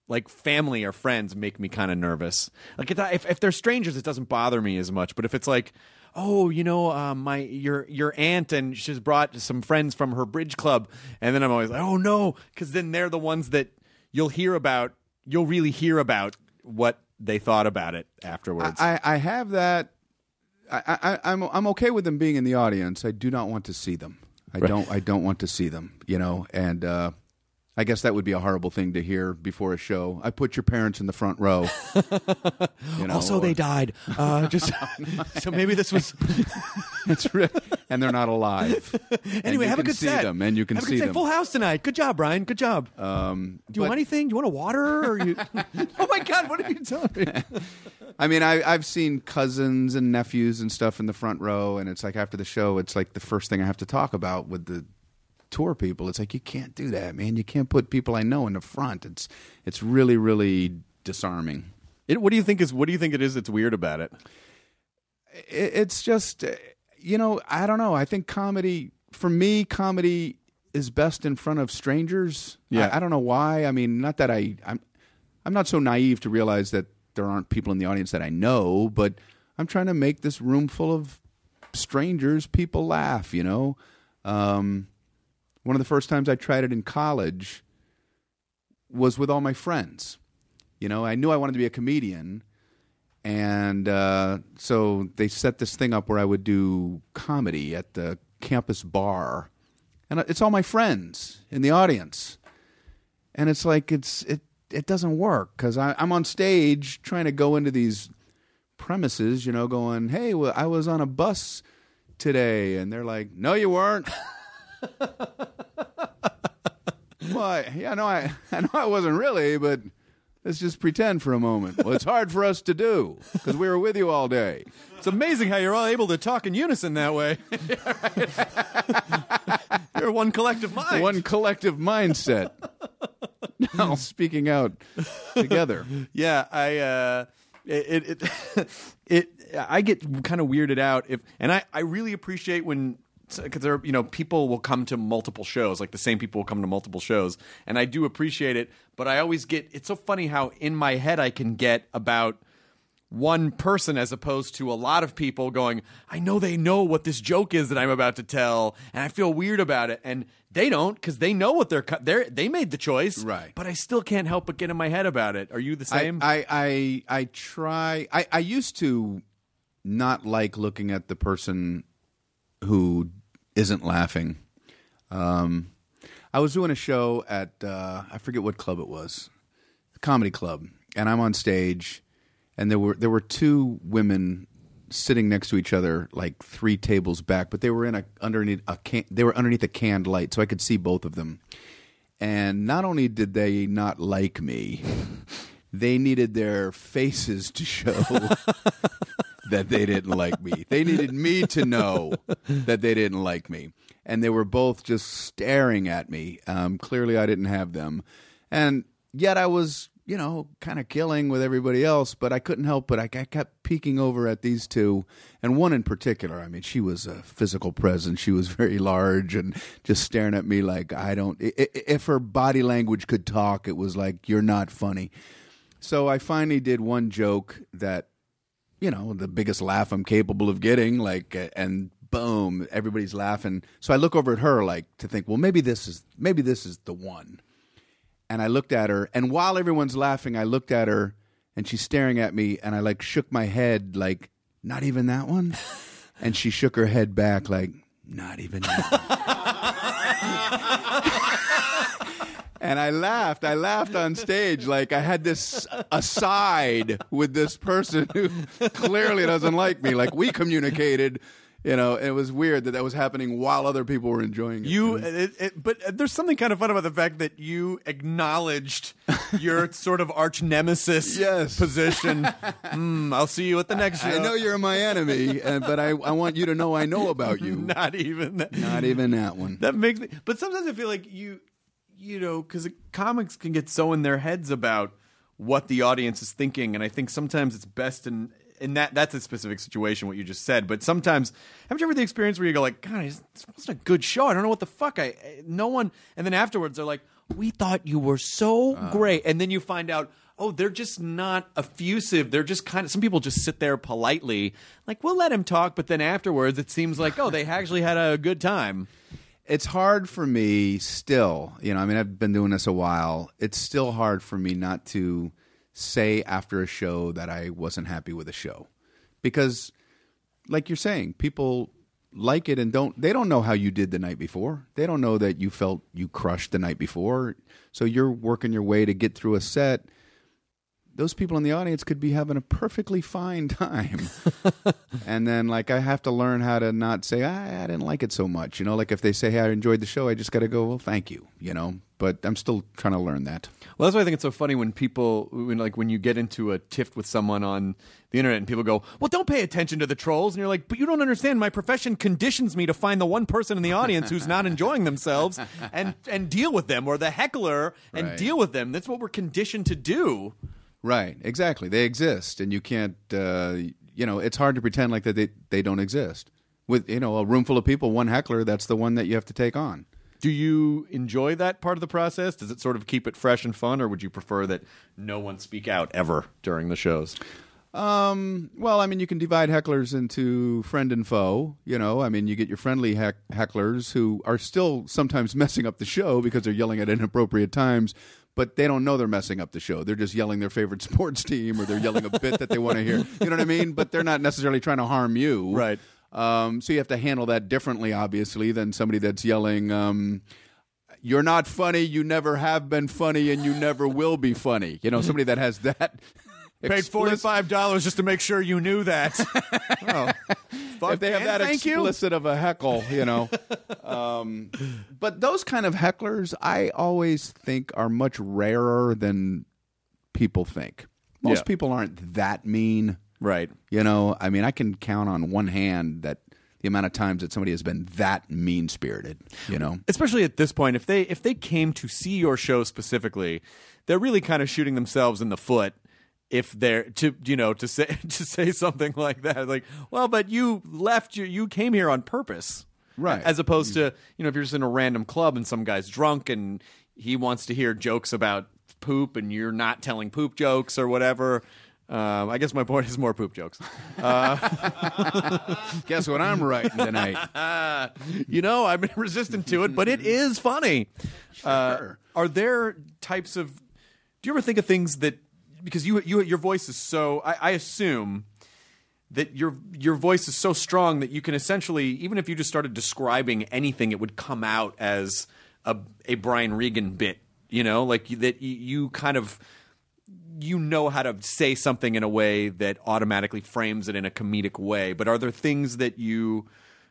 like family or friends, make me kind of nervous. Like if, if if they're strangers, it doesn't bother me as much. But if it's like, "Oh, you know, uh, my your your aunt and she's brought some friends from her bridge club," and then I'm always like, "Oh no," because then they're the ones that you'll hear about. You'll really hear about what they thought about it afterwards. I, I have that. I, I, I'm I'm okay with them being in the audience. I do not want to see them. I don't I don't want to see them. You know, and uh, I guess that would be a horrible thing to hear before a show. I put your parents in the front row. you know, also, they died. Uh, just so maybe this was. It's re- and they're not alive. Anyway, you have a can good see set. them, and you can have a see good set. them. Full house tonight. Good job, Brian. Good job. Um, Do you want anything? Do you want a water? Or you? oh my God! What are you telling me? I mean, I, I've seen cousins and nephews and stuff in the front row, and it's like after the show, it's like the first thing I have to talk about with the tour people. It's like you can't do that, man. You can't put people I know in the front. It's it's really really disarming. It, what do you think is? What do you think it is that's weird about it? It, it's just, you know, I don't know. I think comedy for me, comedy is best in front of strangers. Yeah. I, I don't know why. I mean, not that I I'm I'm not so naive to realize that there aren't people in the audience that I know, but I'm trying to make this room full of strangers, people laugh, you know. Um, one of the first times I tried it in college was with all my friends. You know, I knew I wanted to be a comedian, and uh, so they set this thing up where I would do comedy at the campus bar, and it's all my friends in the audience, and it's like it's it it doesn't work because I'm on stage trying to go into these premises, you know, going, "Hey, well, I was on a bus today," and they're like, "No, you weren't." well, I, yeah, no, I I know I wasn't really, but let's just pretend for a moment. Well, it's hard for us to do because we were with you all day. It's amazing how you're all able to talk in unison that way. you're one collective mind. One collective mindset. now speaking out together. Yeah, I uh, it it, it I get kind of weirded out if, and I I really appreciate when because there you know people will come to multiple shows like the same people will come to multiple shows and I do appreciate it but I always get it's so funny how in my head I can get about one person as opposed to a lot of people going I know they know what this joke is that I'm about to tell and I feel weird about it and they don't because they know what they're cut they they made the choice Right. but I still can't help but get in my head about it are you the I, same I, I I try I, I used to not like looking at the person who isn't laughing. Um, I was doing a show at uh, I forget what club it was, the comedy club, and I'm on stage, and there were there were two women sitting next to each other, like three tables back, but they were in a underneath a can, they were underneath a canned light, so I could see both of them. And not only did they not like me, they needed their faces to show that they didn't like me. They needed me to know that they didn't like me. And they were both just staring at me. Um, clearly, I didn't have them. And yet, I was you know, kind of killing with everybody else, but I couldn't help but I, I kept peeking over at these two, and one in particular. I mean, she was a physical presence. She was very large and just staring at me like I don't. If her body language could talk, it was like you're not funny. So I finally did one joke that, you know, the biggest laugh I'm capable of getting, like, and boom, everybody's laughing. So I look over at her, like, to think, well, maybe this is maybe this is the one and I looked at her, and while everyone's laughing, I looked at her, and she's staring at me, and I like shook my head, like, not even that one, and she shook her head back, like, not even that. and I laughed. I laughed on stage, like I had this aside with this person who clearly doesn't like me. Like we communicated. You know, it was weird that that was happening while other people were enjoying it. You, it, it, but there's something kind of fun about the fact that you acknowledged your sort of arch nemesis Yes. position. Hmm, I'll see you at the next show. I know you're my enemy, uh, but I, I want you to know I know about you. Not even that. Not even that one. That makes me. But sometimes I feel like you, you know, because comics can get so in their heads about what the audience is thinking, and I think sometimes it's best in. In that, that's a specific situation. What you just said, but sometimes, haven't you ever the experience where you go like, "God, this wasn't a good show. I don't know what the fuck I." I- No one, and then afterwards they're like, "We thought you were so ah. great," and then you find out, oh, they're just not effusive. They're just kind of. Some people just sit there politely, like, "We'll let him talk," but then afterwards it seems like, oh, they actually had a good time. It's hard for me still. You know, I mean, I've been doing this a while. It's still hard for me not to say after a show that I wasn't happy with a show because, like you're saying, people like it and don't they don't know how you did the night before. They don't know that you felt you crushed the night before. So you're working your way to get through a set. Those people in the audience could be having a perfectly fine time. and then like I have to learn how to not say I, I didn't like it so much. You know, like if they say hey, I enjoyed the show, I just got to go, well, thank you, you know. But I'm still trying to learn that. Well, that's why I think it's so funny when people, when, like, when you get into a tiff with someone on the internet and people go, "Well, don't pay attention to the trolls," and you're like, "But you don't understand. My profession conditions me to find the one person in the audience who's not enjoying themselves and and deal with them, or the heckler and Right. deal with them. That's what we're conditioned to do." Right, exactly. They exist, and you can't. Uh, you know, it's hard to pretend like that they they don't exist. With you know a room full of people, one heckler, that's the one that you have to take on. Do you enjoy that part of the process? Does it sort of keep it fresh and fun, or would you prefer that no one speak out ever during the shows? Um, well, I mean, you can divide hecklers into friend and foe. You know, I mean, you get your friendly heck- hecklers who are still sometimes messing up the show because they're yelling at inappropriate times, but they don't know they're messing up the show. They're just yelling their favorite sports team or they're yelling a bit that they want to hear. You know what I mean? But they're not necessarily trying to harm you. Right. Um, so you have to handle that differently, obviously, than somebody that's yelling, um, you're not funny, you never have been funny, and you never will be funny. You know, somebody that has that. Paid forty explicit- five dollars just to make sure you knew that. oh, fuck, if they have man, that thank you. explicit of a heckle, you know. um, but those kind of hecklers, I always think are much rarer than people think. Most Yeah. people aren't that mean, Right. you know. I mean, I can count on one hand that the amount of times that somebody has been that mean spirited, you know. especially at this point if they if they came to see your show specifically they're really kind of shooting themselves in the foot if they're to you know to say to say something like that like well but you left you you came here on purpose Right. as opposed to you know if you're just in a random club and some guy's drunk and he wants to hear jokes about poop and you're not telling poop jokes or whatever um, I guess my point is more poop jokes. Uh, Guess what I'm writing tonight? you know, I've been resistant to it, but it is funny. Uh, Sure. are there types of? Do you ever think of things that because you you your voice is so? I, I assume that your your voice is so strong that you can essentially even if you just started describing anything, it would come out as a a Brian Regan bit. You know, like that you, kind of you know how to say something in a way that automatically frames it in a comedic way. But are there things that you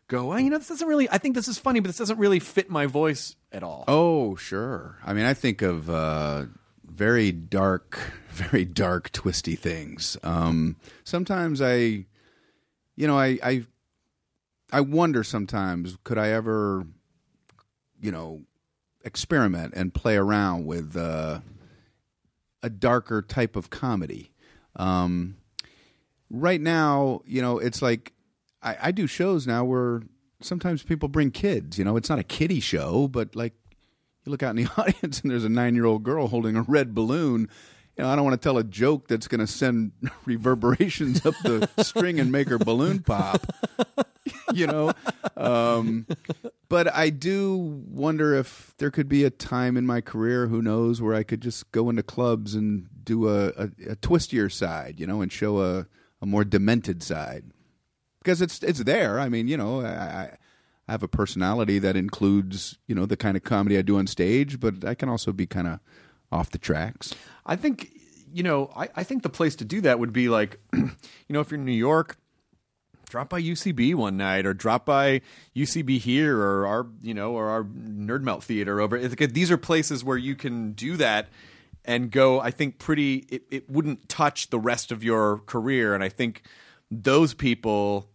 go, well, you know, this doesn't really, I think this is funny, but this doesn't really fit my voice at all? Oh, sure. I mean, I think of uh, very dark, very dark, twisty things. Um, sometimes I, you know, I, I, I wonder sometimes could I ever, you know, experiment and play around with, uh, a darker type of comedy. Um, right now, you know, it's like I, I do shows now where sometimes people bring kids. You know, it's not a kiddie show, but like you look out in the audience and there's a nine year old girl holding a red balloon. You know, I don't want to tell a joke that's going to send reverberations up the string and make her balloon pop. you know, um, but I do wonder if there could be a time in my career, who knows, where I could just go into clubs and do a, a, a twistier side, you know, and show a, a more demented side because it's it's there. I mean, you know, I, I have a personality that includes you know the kind of comedy I do on stage, but I can also be kind of off the tracks. I think you know, I, I think the place to do that would be like, you know, if you're in New York, drop by UCB one night, or drop by UCB here, or our you know, or our Nerd Melt Theater over. These are places where you can do that and go. I think pretty. It, it wouldn't touch the rest of your career, and I think those people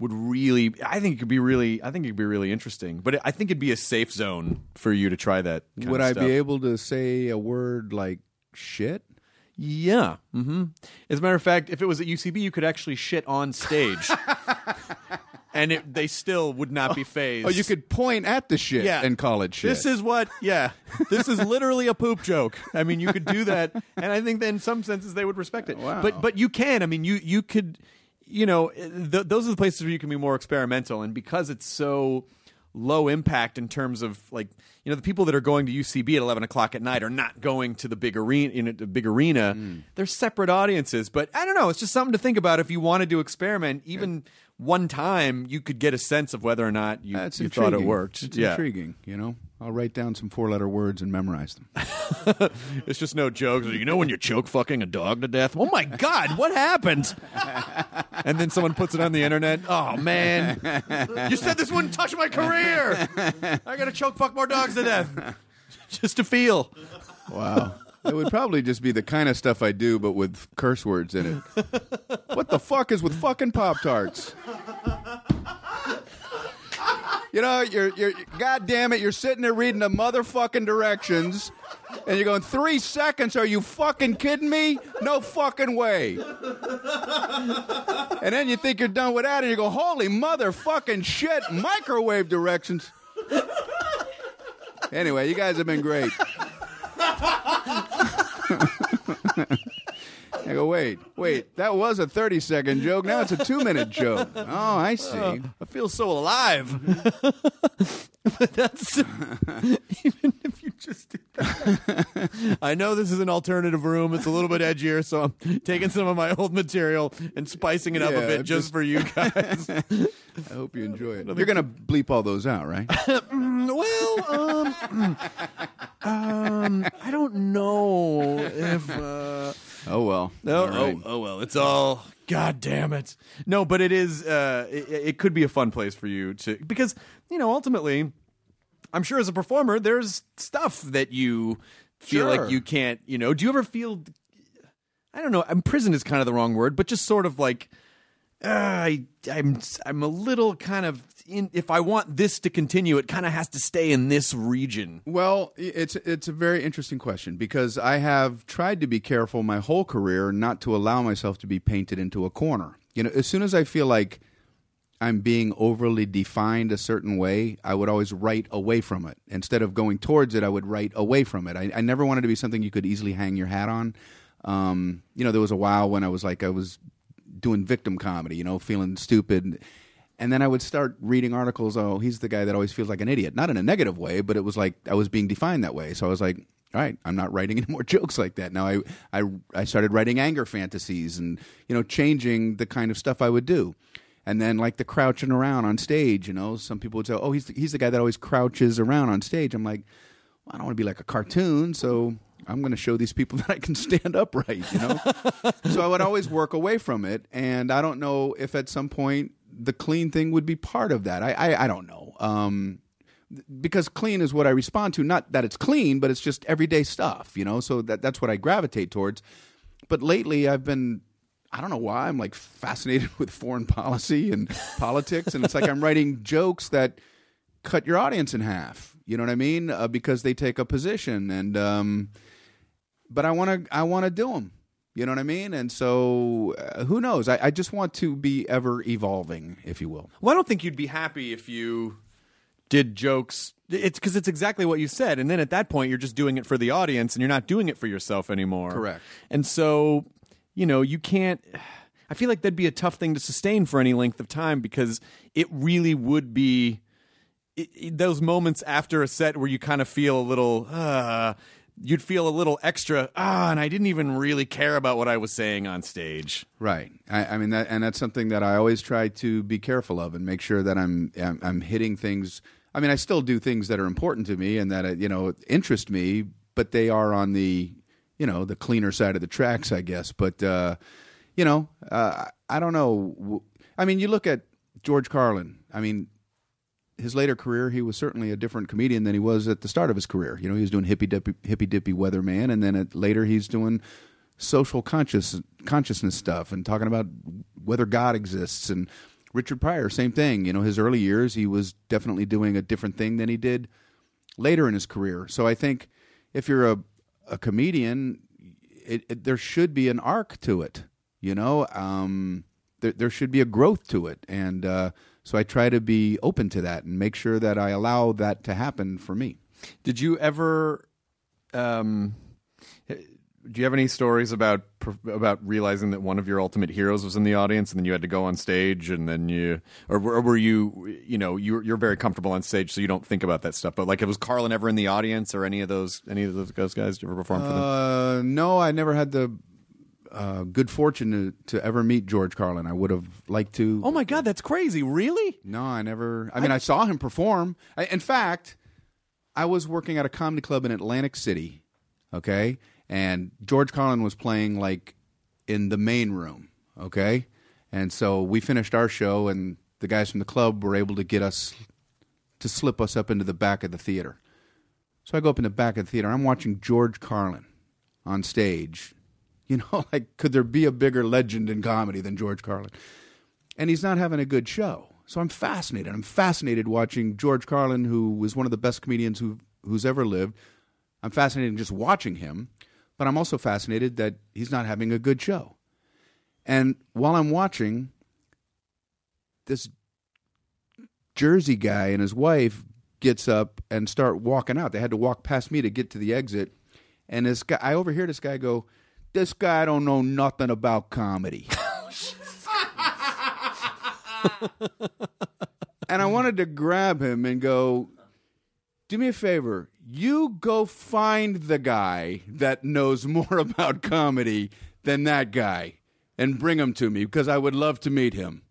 would really I think it could be really I think it could be really interesting. But I think it'd be a safe zone for you to try that. kind Would of I stuff. be able to say a word like shit? Yeah. hmm As a matter of fact, if it was at UCB, you could actually shit on stage, and it, they still would not be fazed. Oh, you could point at the shit Yeah. and call it shit. This is what, yeah. This is literally a poop joke. I mean, you could do that, and I think that in some senses they would respect it. Wow. But but you can. I mean, you you could, you know, eh, th- those are the places where you can be more experimental, and because it's so low impact in terms of like you know the people that are going to UCB at eleven o'clock at night are not going to the big arena in the big arena. Mm. They're separate audiences, but I don't know. It's just something to think about if you wanted to experiment. Even one time, you could get a sense of whether or not you, you thought it worked. It's yeah. intriguing. You know, I'll write down some four-letter words and memorize them. It's just no jokes. You know when you're choke fucking a dog to death? Oh my god, what happened? and then someone puts it on the internet. Oh man, you said this wouldn't touch my career. I gotta choke fuck more dogs to death just to feel. Wow. it would probably just be the kind of stuff I do, but with curse words in it. what the fuck is with fucking Pop Tarts? You know, you're, you're, God damn it, you're sitting there reading the motherfucking directions, and you're going, three seconds? Are you fucking kidding me? No fucking way. And then you think you're done with that, and you go, holy motherfucking shit, microwave directions. Anyway, you guys have been great. I go, wait, wait, that was a 30 second joke. Now it's a two minute joke. Oh, I see. I feel so alive. but that's even if you just did that. I know this is an alternative room. It's a little bit edgier, so I'm taking some of my old material and spicing it up a bit just, just- for you guys. I hope you enjoy it. You're going to bleep all those out, right? well, um, um, I don't know if. Uh, Oh, well. No, All right. oh, oh well, it's all. God damn it! No, but it is. Uh, it, it could be a fun place for you to because you know ultimately, I'm sure as a performer, there's stuff that you feel Sure. like you can't. You know, do you ever feel? I don't know. um, Prison is kind of the wrong word, but just sort of like. Uh, I, I'm I'm a little kind of in, if I want this to continue, it kind of has to stay in this region. Well, it's it's a very interesting question because I have tried to be careful my whole career not to allow myself to be painted into a corner. You know, as soon as I feel like I'm being overly defined a certain way, I would always write away from it. Instead of going towards it, I would write away from it. I, I never wanted to be something you could easily hang your hat on. Um, you know, there was a while when I was like I was doing victim comedy, you know, feeling stupid. And then I would start reading articles. Oh, he's the guy that always feels like an idiot. Not in a negative way, but it was like I was being defined that way. So I was like, all right, I'm not writing any more jokes like that. Now I, I, I started writing anger fantasies and, you know, changing the kind of stuff I would do. And then like the crouching around on stage, you know, some people would say, oh, he's the, he's the guy that always crouches around on stage. I'm like, well, I don't want to be like a cartoon, so I'm going to show these people that I can stand upright, you know? so I would always work away from it. And I don't know if at some point the clean thing would be part of that. I, I, I don't know. Um, because clean is what I respond to. Not that it's clean, but it's just everyday stuff, you know? So that, that's what I gravitate towards. But lately I've been I don't know why I'm like fascinated with foreign policy and politics, and it's like I'm writing jokes that cut your audience in half. You know what I mean? Uh, because they take a position, and um, but I want to I want to do them. You know what I mean? And so uh, who knows? I, I just want to be ever evolving, if you will. Well, I don't think you'd be happy if you did jokes. It's because it's exactly what you said, and then at that point, you're just doing it for the audience, and you're not doing it for yourself anymore. Correct. And so, you know, you can't. I feel like that'd be a tough thing to sustain for any length of time because it really would be it, it- those moments after a set where you kind of feel a little. Uh, you'd feel a little extra. Ah, and I didn't even really care about what I was saying on stage. Right. I, I mean that, and that's something that I always try to be careful of and make sure that I'm I'm, I'm hitting things. I mean, I still do things that are important to me and that uh, you know interest me, but they are on the you know the cleaner side of the tracks, I guess. But uh, you know, uh, I don't know. I mean, you look at George Carlin. I mean, his later career, he was certainly a different comedian than he was at the start of his career. You know, he was doing hippy dippy, hippy dippy weatherman, and then at, later he's doing social conscious consciousness stuff and talking about whether God exists. And Richard Pryor, same thing. You know, his early years, he was definitely doing a different thing than he did later in his career. So I think if you're a a comedian, it, it, there should be an arc to it. You know, um, there there should be a growth to it, and uh, so I try to be open to that and make sure that I allow that to happen for me. Did you ever? Um, do you have any stories about about realizing that one of your ultimate heroes was in the audience, and then you had to go on stage, and then you, or, or were you, you know, you're you're very comfortable on stage, so you don't think about that stuff. But like, was Carlin ever in the audience, or any of those any of those those guys? Did you ever perform for them? Uh, no, I never had the uh, good fortune to, to ever meet George Carlin. I would have liked to. Oh my God, that's crazy! Really? No, I never. I mean, I, saw him perform. I, in fact, I was working at a comedy club in Atlantic City. Okay, and George Carlin was playing like in the main room. Okay, and so we finished our show, and the guys from the club were able to get us to slip us up into the back of the theater. So I go up in the back of the theater. I'm watching George Carlin on stage. You know, like could there be a bigger legend in comedy than George Carlin? And he's not having a good show. So I'm fascinated. I'm fascinated watching George Carlin, who was one of the best comedians who who's ever lived. I'm fascinated just watching him, but I'm also fascinated that he's not having a good show. And while I'm watching, this Jersey guy and his wife gets up and start walking out. They had to walk past me to get to the exit. And this guy, I overhear this guy go, "This guy don't know nothing about comedy." Oh, and I wanted to grab him and go, "Do me a favor. You go find the guy that knows more about comedy than that guy and bring him to me because I would love to meet him."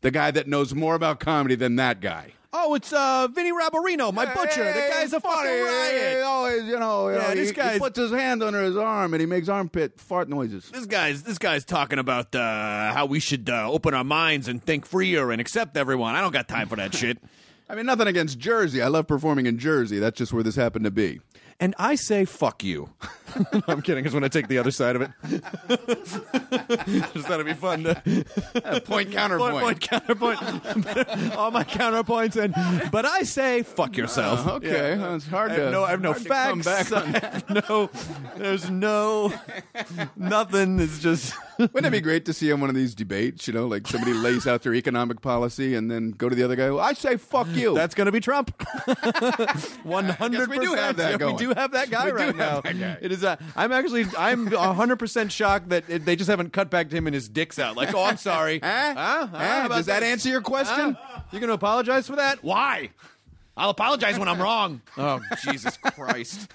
The guy that knows more about comedy than that guy. Oh, it's uh, Vinny Rabarino, my butcher. the guy's a fucking He riot. always, you know, Yeah, you know, this he, guy's- he puts his hand under his arm and he makes armpit fart noises. This guy's this guy's talking about uh, how we should uh, open our minds and think freer and accept everyone. I don't got time for that shit. I mean, nothing against Jersey. I love performing in Jersey. That's just where this happened to be. And I say fuck you. I'm kidding. Because when I take the other side of it, just thought it'd be fun to Point point, counterpoint. point counterpoint. All my counterpoints, and but I say fuck yourself. Uh, okay, well, it's hard I to. no, I have no to facts. back I have no, there's no, nothing. It's just Wouldn't it be great to see on one of these debates? You know, like somebody lays out their economic policy and then go to the other guy. Well, I say fuck you. That's going to be Trump. One hundred we do have that going. We do have that guy We right now. guy. It is. Uh, I'm actually. I'm hundred percent shocked that it, they just haven't cut back to him and his dick's out. Like, oh, I'm sorry. Huh? Huh? Huh? Does that answer your question? Huh? You're going to apologize for that? Why? I'll apologize when I'm wrong. Oh, Jesus Christ.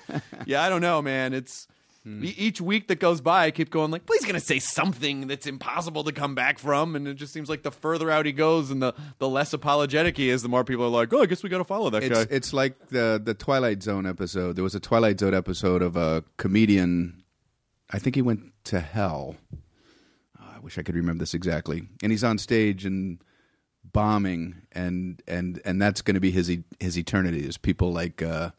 yeah, I don't know, man. It's. E- Each week that goes by, I keep going like, he's going to say something that's impossible to come back from, and it just seems like the further out he goes and the, the less apologetic he is, the more people are like, oh, I guess we got to follow that It's guy. it's like the the Twilight Zone episode. There was a Twilight Zone episode of a comedian. I think he went to hell. Oh, I wish I could remember this exactly. And he's on stage and bombing, and and and that's going to be his his eternity. Is people like uh,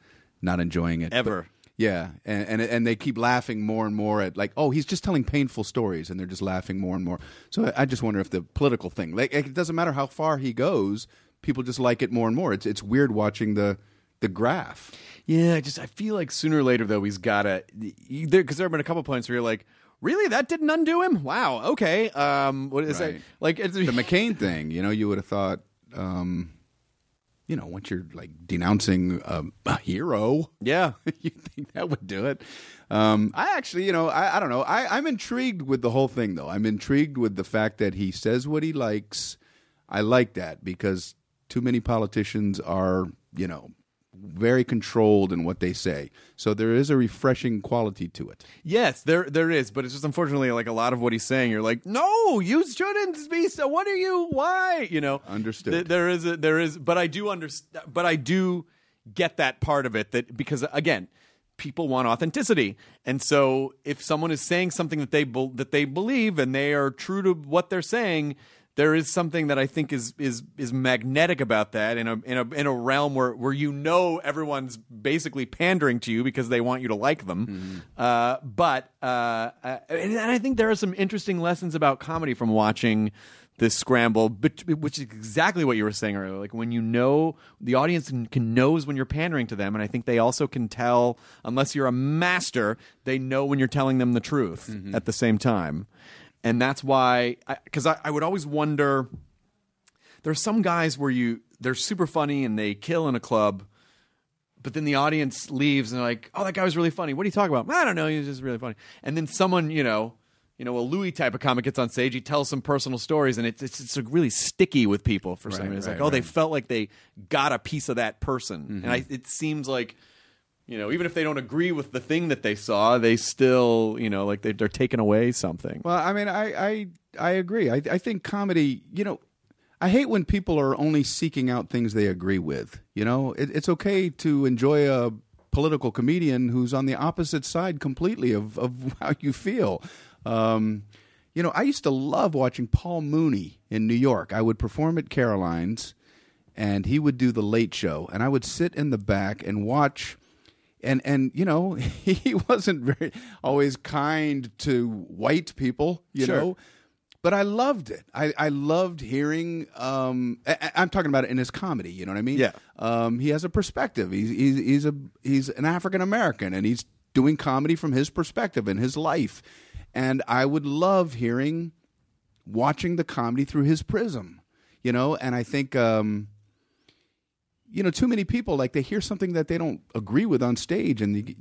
not enjoying it Ever. Yeah, and, and and they keep laughing more and more at like, oh, he's just telling painful stories, and they're just laughing more and more. So I, I just wonder if the political thing, like, it doesn't matter how far he goes, people just like it more and more. It's it's weird watching the the graph. Yeah, I just I feel like sooner or later though he's got to because there have been a couple points where you're like, really, that didn't undo him? Wow, okay. Um, what is Right. that? Like it's, the McCain thing, you know, you would have thought, um, you know, once you're like denouncing um, a hero, yeah, you think that would do it. Um, I actually, you know, I, I don't know. I, I'm intrigued with the whole thing, though. I'm intrigued with the fact that he says what he likes. I like that because too many politicians are, you know, very controlled in what they say. So there is a refreshing quality to it. Yes, there there is, but it's just unfortunately like a lot of what he's saying. You're like, no, you shouldn't be. So what are you? Why? You know, Understood. Th- there is a, there is, but I do understand. But I do get that part of it that because again, people want authenticity, and so if someone is saying something that they bel that they believe and they are true to what they're saying. There is something that I think is is is magnetic about that in a in a in a realm where where you know everyone's basically pandering to you because they want you to like them. Uh, but uh, uh, and, and I think there are some interesting lessons about comedy from watching this scramble, but, which is exactly what you were saying earlier. Like when you know the audience can, can knows when you're pandering to them, and I think they also can tell, unless you're a master, they know when you're telling them the truth at the same time, and that's why. Because I, I would always wonder. There are some guys where you they're super funny and they kill in a club, but then the audience leaves and they're like, "Oh, that guy was really funny. What are you talking about?" I don't know. He was just really funny. And then someone, you know, you know, a Louis type of comic gets on stage. He tells some personal stories, and it's it's, it's really sticky with people for some reason. It's right, like, oh, they felt like they got a piece of that person, Mm-hmm. and I, it seems like. You know, even if they don't agree with the thing that they saw, they still, you know, like they, they're taking away something. Well, I mean, I I, I agree. I, I think comedy, you know, I hate when people are only seeking out things they agree with. You know, it, it's okay to enjoy a political comedian who's on the opposite side completely of, of how you feel. Um, you know, I used to love watching Paul Mooney in New York. I would perform at Caroline's, and he would do the Late Show, and I would sit in the back and watch and and you know he wasn't very always kind to white people you Sure. know but I loved it. I, I loved hearing. Um, I, I'm talking about it in his comedy. You know what I mean? Yeah. Um, he has a perspective. He's he's he's a he's an African American, and he's doing comedy from his perspective in his life. And I would love hearing, watching the comedy through his prism. You know, and I think. Um, you know, too many people like they hear something that they don't agree with on stage, and you,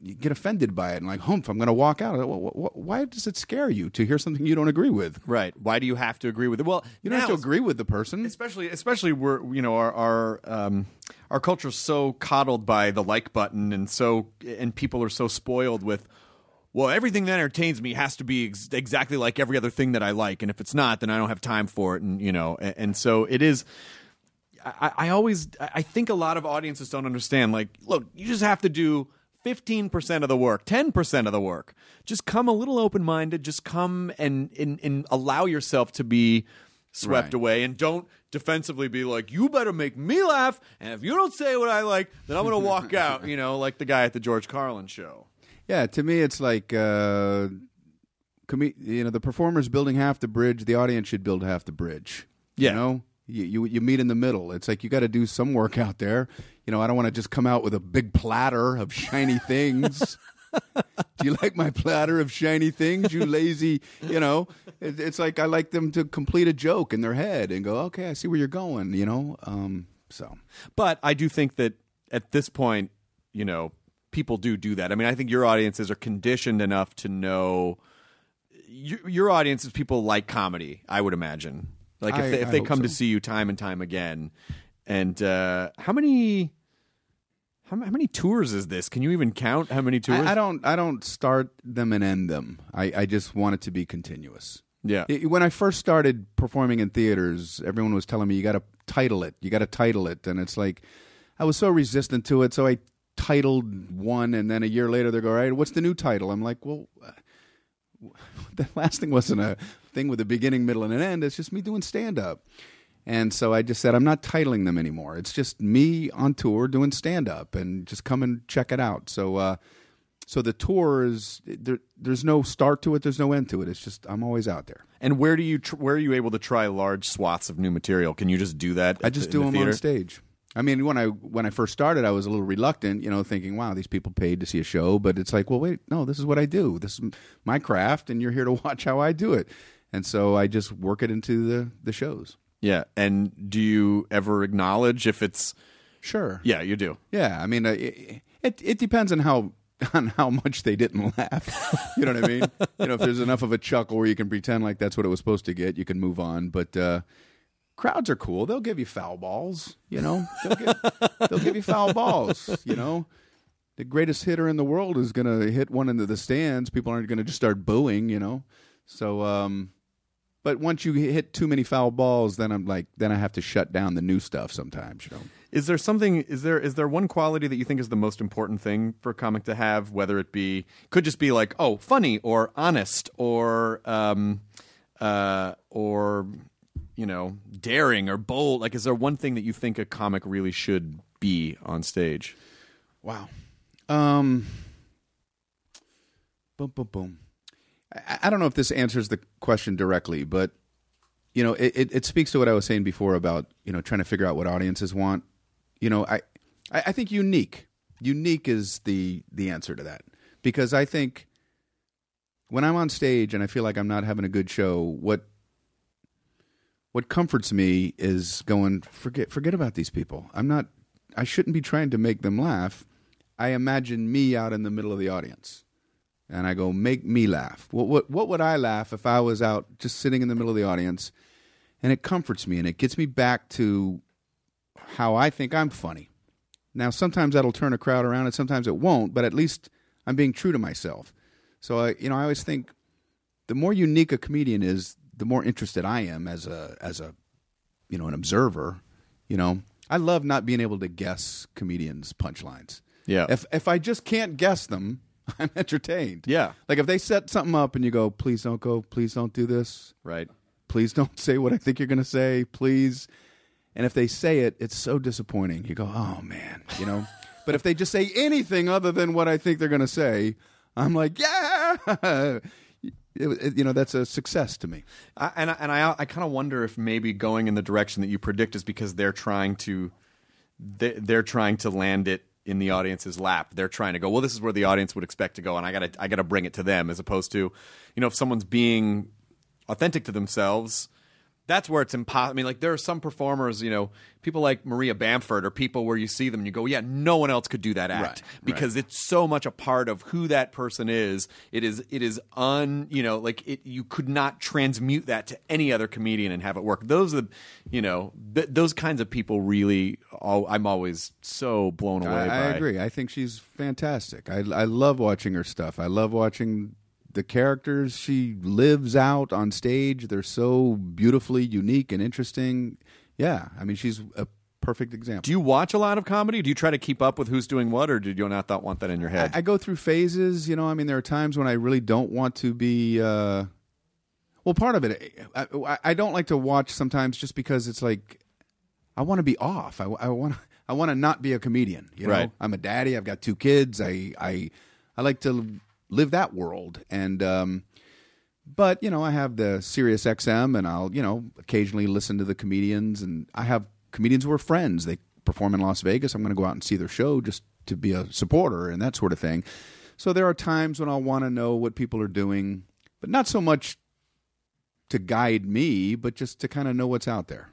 you get offended by it, and like, humph, I'm going to walk out. Wh- wh- Why does it scare you to hear something you don't agree with? Right. Why do you have to agree with it? Well, You don't have to agree with the person. especially especially we're you know our our um our culture's so coddled by the like button and so and people are so spoiled with well everything that entertains me has to be ex- exactly like every other thing that I like and if it's not then I don't have time for it and you know and, and so it is I, I always I think a lot of audiences don't understand. Like, look, you just have to do fifteen percent of the work, ten percent of the work. Just come a little open minded. Just come and, and and allow yourself to be swept Right. away, and don't defensively be like, you better make me laugh, and if you don't say what I like, then I'm gonna walk out. You know, like the guy at the George Carlin show. Yeah, to me, it's like uh, com- you know, the performer's building half the bridge. The audience should build half the bridge. Yeah. You know, you you, you meet in the middle. It's like you got to do some work out there. You know, I don't want to just come out with a big platter of shiny things. do you like my platter of shiny things, you lazy? You know, it, it's like I like them to complete a joke in their head and go, okay, I see where you're going. You know, um, so But I do think that at this point, you know, people do do that. I mean, I think your audiences are conditioned enough to know your, your audience is people like comedy. I would imagine, like if I- they, if I they come to see you time and time again. And uh, how many? How, how many tours is this? Can you even count how many tours? I, I don't I don't start them and end them. I, I just want it to be continuous. Yeah. I- When I first started performing in theaters, everyone was telling me you got to title it. You got to title it, and it's like I was so resistant to it. So I titled one, and then a year later they go, "All right, what's the new title?" I'm like, "Well, uh, the last thing wasn't a thing with a beginning, middle, and an end. It's just me doing stand up." And so I just said, I'm not titling them anymore. It's just me on tour doing stand up and just come and check it out. So, uh, so the tour is there, there's no start to it. There's no end to it. It's just, I'm always out there. and where do you tr- where are you able to try large swaths of new material? Can you just do that? I just the- do the them on stage. I mean, when I when I first started, I was a little reluctant, you know, thinking, "Wow, these people paid to see a show." But it's like, well, wait, no, this is what I do. This is my craft, and you're here to watch how I do it. And so I just work it into the the shows. Yeah. And do you ever acknowledge if it's Sure. Yeah, you do. Yeah, I mean, it, it it depends on how on how much they didn't laugh. you know what I mean? you know, if there's enough of a chuckle where you can pretend like that's what it was supposed to get, you can move on. But uh, crowds are cool; they'll give you foul balls. You know, they'll give, they'll give you foul balls. You know, the greatest hitter in the world is going to hit one into the stands. People aren't going to just start booing. You know, so. um but once you hit too many foul balls, then I'm like, then I have to shut down the new stuff sometimes. You know. Is there something? Is there is there one quality that you think is the most important thing for a comic to have? Whether it be could just be like oh funny or honest or um uh or you know daring or bold. Like, is there one thing that you think a comic really should be on stage? Wow. Um. Boom, boom, boom. I, don't know if this answers the question directly, but you know, it, it, speaks to what I was saying before about you know trying to figure out what audiences want. You know, I I, I think unique, unique is the the answer to that because I think when I'm on stage and I feel like I'm not having a good show, what what comforts me is going forget forget about these people. I'm not I shouldn't be trying to make them laugh. I imagine me out in the middle of the audience. And I go, make me laugh. What what what would I laugh if I was out just sitting in the middle of the audience? And it comforts me and it gets me back to how I think I'm funny. Now sometimes that'll turn a crowd around and sometimes it won't, but at least I'm being true to myself. So I you know, I always think the more unique a comedian is, the more interested I am as a as a you know, an observer. You know, I love not being able to guess comedians' punchlines. Yeah. If if I just can't guess them, I'm entertained. Yeah. Like if they set something up and you go, please don't go, please don't do this, Right. please don't say what I think you're going to say, please. And if they say it, it's so disappointing. You go, oh man, you know. but if they just say anything other than what I think they're going to say, I'm like, yeah. It- it- you know, that's a success to me. I, and I, and I I kind of wonder if maybe going in the direction that you predict is because they're trying to they, they're trying to land it in the audience's lap. They're trying to go, well, this is where the audience would expect to go, and I gotta I gotta bring it to them, as opposed to, you know, if someone's being authentic to themselves. That's where it's impossible. I mean, like there are some performers, you know, people like Maria Bamford, or people where you see them and you go, "Yeah, no one else could do that act Right, because it's so much a part of who that person is. It is, it is un, you know, like it. You could not transmute that to any other comedian and have it work. Those are, the, you know, th- those kinds of people really. All, I'm always so blown away. I, by. I agree. I think she's fantastic. I, I love watching her stuff. I love watching the characters she lives out on stage. They're so beautifully unique and interesting. Yeah, I mean, she's a perfect example. Do you watch a lot of comedy? Do you try to keep up with who's doing what, or do you not want that in your head? I, I go through phases. You know, I mean, there are times when I really don't want to be. Uh, well, part of it, I, I- don't like to watch sometimes just because it's like I want to be off. I, I want I want to not be a comedian. You know, Right. I'm a daddy. I've got two kids. I I I like to live that world and. um but you know, I have the Sirius XM, and I'll you know occasionally listen to the comedians, and I have comedians who are friends. They perform in Las Vegas. I'm going to go out and see their show just to be a supporter and that sort of thing. So there are times when I'll want to know what people are doing, but not so much to guide me, but just to kind of know what's out there.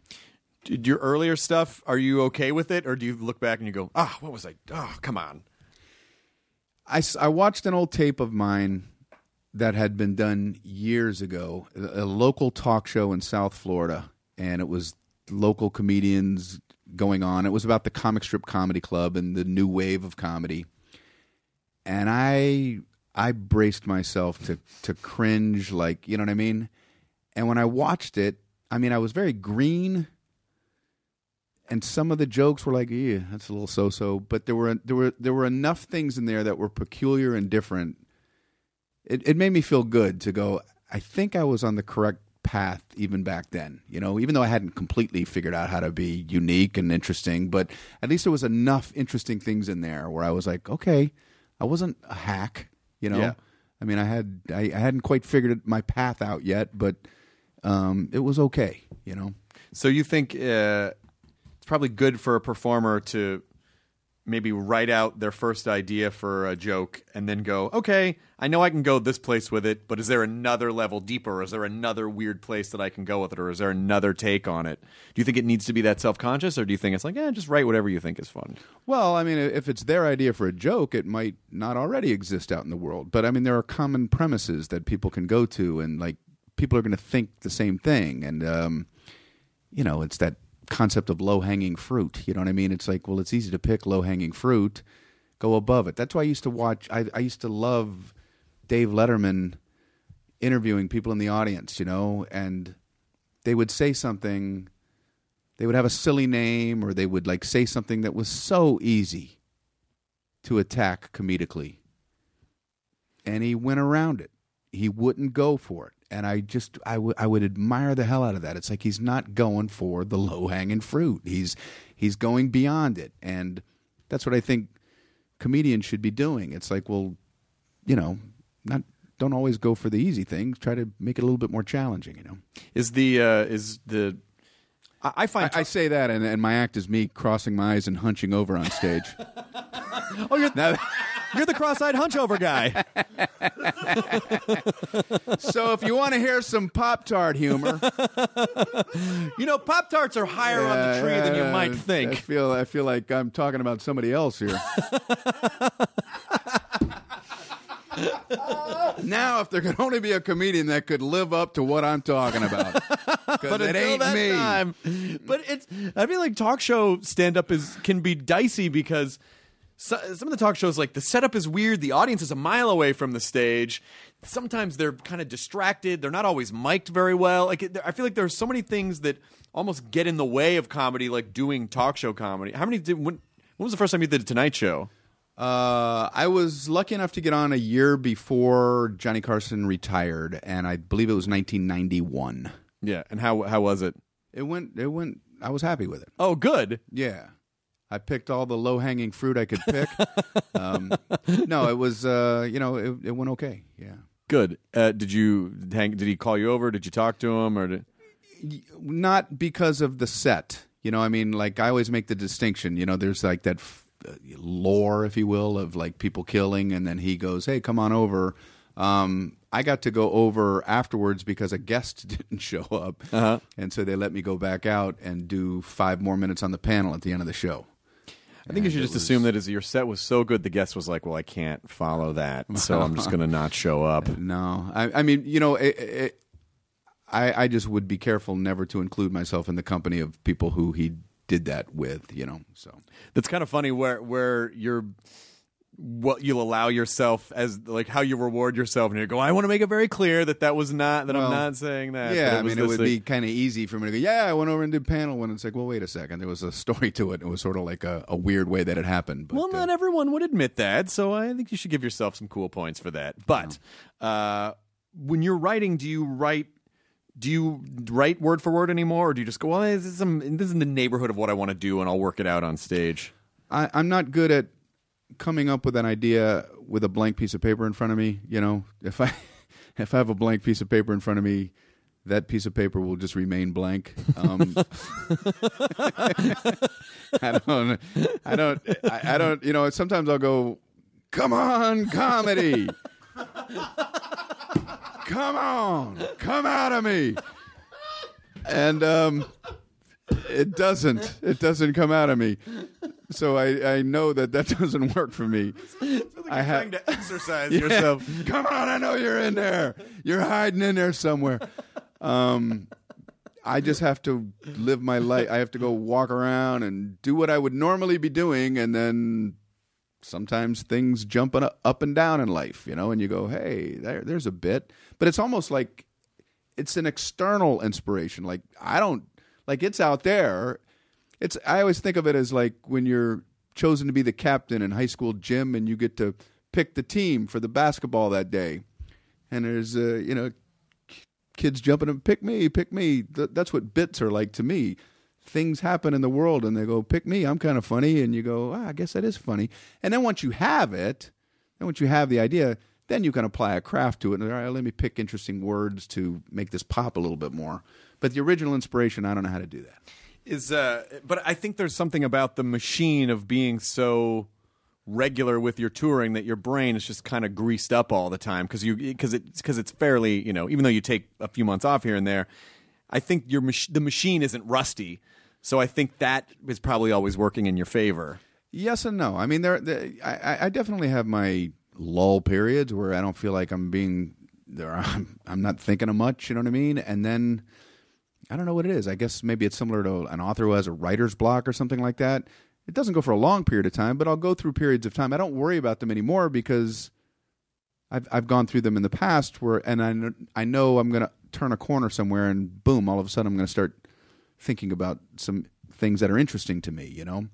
Did your earlier stuff, are you okay with it, or do you look back and you go, ah, what was I? Oh, come on. I, I watched an old tape of mine that had been done years ago, a a local talk show in South Florida, and it was local comedians going on. It was about the Comic Strip Comedy Club and the new wave of comedy. And I I braced myself to to cringe like, you know what I mean? And when I watched it, I mean I was very green and some of the jokes were like, "Yeah, that's a little so-so," but there were there were there were enough things in there that were peculiar and different. It it made me feel good to go. I think I was on the correct path even back then. You know, even though I hadn't completely figured out how to be unique and interesting, but at least there was enough interesting things in there where I was like, okay, I wasn't a hack. You know, Yeah. I mean, I had I, I hadn't quite figured my path out yet, but um, it was okay. You know. So you think uh, it's probably good for a performer to maybe write out their first idea for a joke and then go, okay, I know I can go this place with it, but is there another level deeper? Is there another weird place that I can go with it? Or is there another take on it? Do you think it needs to be that self conscious, or do you think it's like, yeah, just write whatever you think is fun? Well, I mean, if it's their idea for a joke, it might not already exist out in the world. But I mean, there are common premises that people can go to, and like people are going to think the same thing. And um, you know, it's that concept of low hanging fruit. You know what I mean? It's like, well, it's easy to pick low hanging fruit. Go above it. That's why I used to watch. I, I used to love Dave Letterman interviewing people in the audience. You know, and they would say something. They would have a silly name, or they would like say something that was so easy to attack comedically, and he went around it. He wouldn't go for it and I just I, w- I would admire the hell out of that. It's like he's not going for the low hanging fruit. He's he's going beyond it, and that's what I think comedians should be doing. It's like, well, you know, not don't always go for the easy things. Try to make it a little bit more challenging. You know, Is the uh, is the I, I find I, I say that, and, and my act is me crossing my eyes and hunching over on stage. oh you're Now- you're the cross-eyed hunchover guy. so if you want to hear some Pop Tart humor, you know, Pop Tarts are higher on the tree than you Yeah, might I think. feel I feel like I'm talking about somebody else here. now, if there could only be a comedian that could live up to what I'm talking about, but it ain't me. time, but it's I feel like talk show stand up is can be dicey because so, some of the talk shows like the setup is weird, the audience is a mile away from the stage. Sometimes they're kind of distracted. They're not always mic'd very well. Like it, I feel like there are so many things that almost get in the way of comedy, like doing talk show comedy. How many did when? When was the first time you did a Tonight Show? Uh, I was lucky enough to get on a year before Johnny Carson retired, and I believe it was 1991. Yeah, and how how was it? It went. It went. I was happy with it. Oh, good. Yeah. I picked all the low hanging fruit I could pick. um, no, it was, uh, you know, it, it went okay. Yeah. Good. Uh, did you hang? Did he call you over? Did you talk to him, or did? Not because of the set. You know, I mean, like, I always make the distinction. You know, there's like that f- uh, lore, if you will, of like people killing, and then he goes, hey, come on over. Um, I got to go over afterwards because a guest didn't show up. Uh-huh. And so they let me go back out and do five more minutes on the panel at the end of the show. I think you should just assume that as your set was so good, the guest was like, "Well, I can't follow that, so I'm just going to not show up." No, I, I mean, you know, it, it, I I just would be careful never to include myself in the company of people who he did that with. You know, so That's kind of funny where where you're what you'll allow yourself as like how you reward yourself, and you go, "I want to make it very clear that that was not that Well, I'm not saying that." yeah, I mean, it would thing." be kind of easy for me to go. Yeah, I went over and did panel when it's like, well, wait a second, there was a story to it. and It was sort of like a, a weird way that it happened. But, well, uh, not everyone would admit that, so I think you should give yourself some cool points for that. But uh, when you're writing, do you write? Do you write word for word anymore, or do you just go, "Well, this is, some, this is in the neighborhood of what I want to do, and I'll work it out on stage"? I, I'm not good at coming up with an idea with a blank piece of paper in front of me. You know, if I if I have a blank piece of paper in front of me, that piece of paper will just remain blank. Um, I don't, I don't, I, I don't. You know, sometimes I'll go, "Come on, comedy." Come on, come out of me. And um, it doesn't. It doesn't come out of me. So I, I know that that doesn't work for me. I have to exercise Yeah. yourself. Come on, I know you're in there. You're hiding in there somewhere. Um, I just have to live my life. I have to go walk around and do what I would normally be doing, and then sometimes things jump up- up and down in life, you know. And you go, "Hey, there, there's a bit," but it's almost like it's an external inspiration. Like I don't like it's out there. It's I always think of it as like when you're chosen to be the captain in high school gym and you get to pick the team for the basketball that day. And there's uh, you know kids jumping and pick me, pick me. Th- that's what bits are like to me. Things happen in the world and they go pick me. I'm kind of funny and you go, ah, I guess that is funny. And then once you have it, then once you have the idea, then you can apply a craft to it. And all right, let me pick interesting words to make this pop a little bit more. But the original inspiration, I don't know how to do that. Is uh but I think there's something about the machine of being so regular with your touring that your brain is just kind of greased up all the time because you because it's because it's fairly you know even though you take a few months off here and there I think your mach- the machine isn't rusty so I think that is probably always working in your favor Yes and no. I mean, there. there I, I- definitely have my lull periods where I don't feel like I'm being there. I'm, I'm not thinking of much. You know what I mean? And then I don't know what it is. I guess maybe it's similar to an author who has a writer's block or something like that. It doesn't go for a long period of time, but I'll go through periods of time. I don't worry about them anymore because I've I've gone through them in the past where, and I I know I'm going to turn a corner somewhere, and boom, all of a sudden I'm going to start thinking about some things that are interesting to me. You know,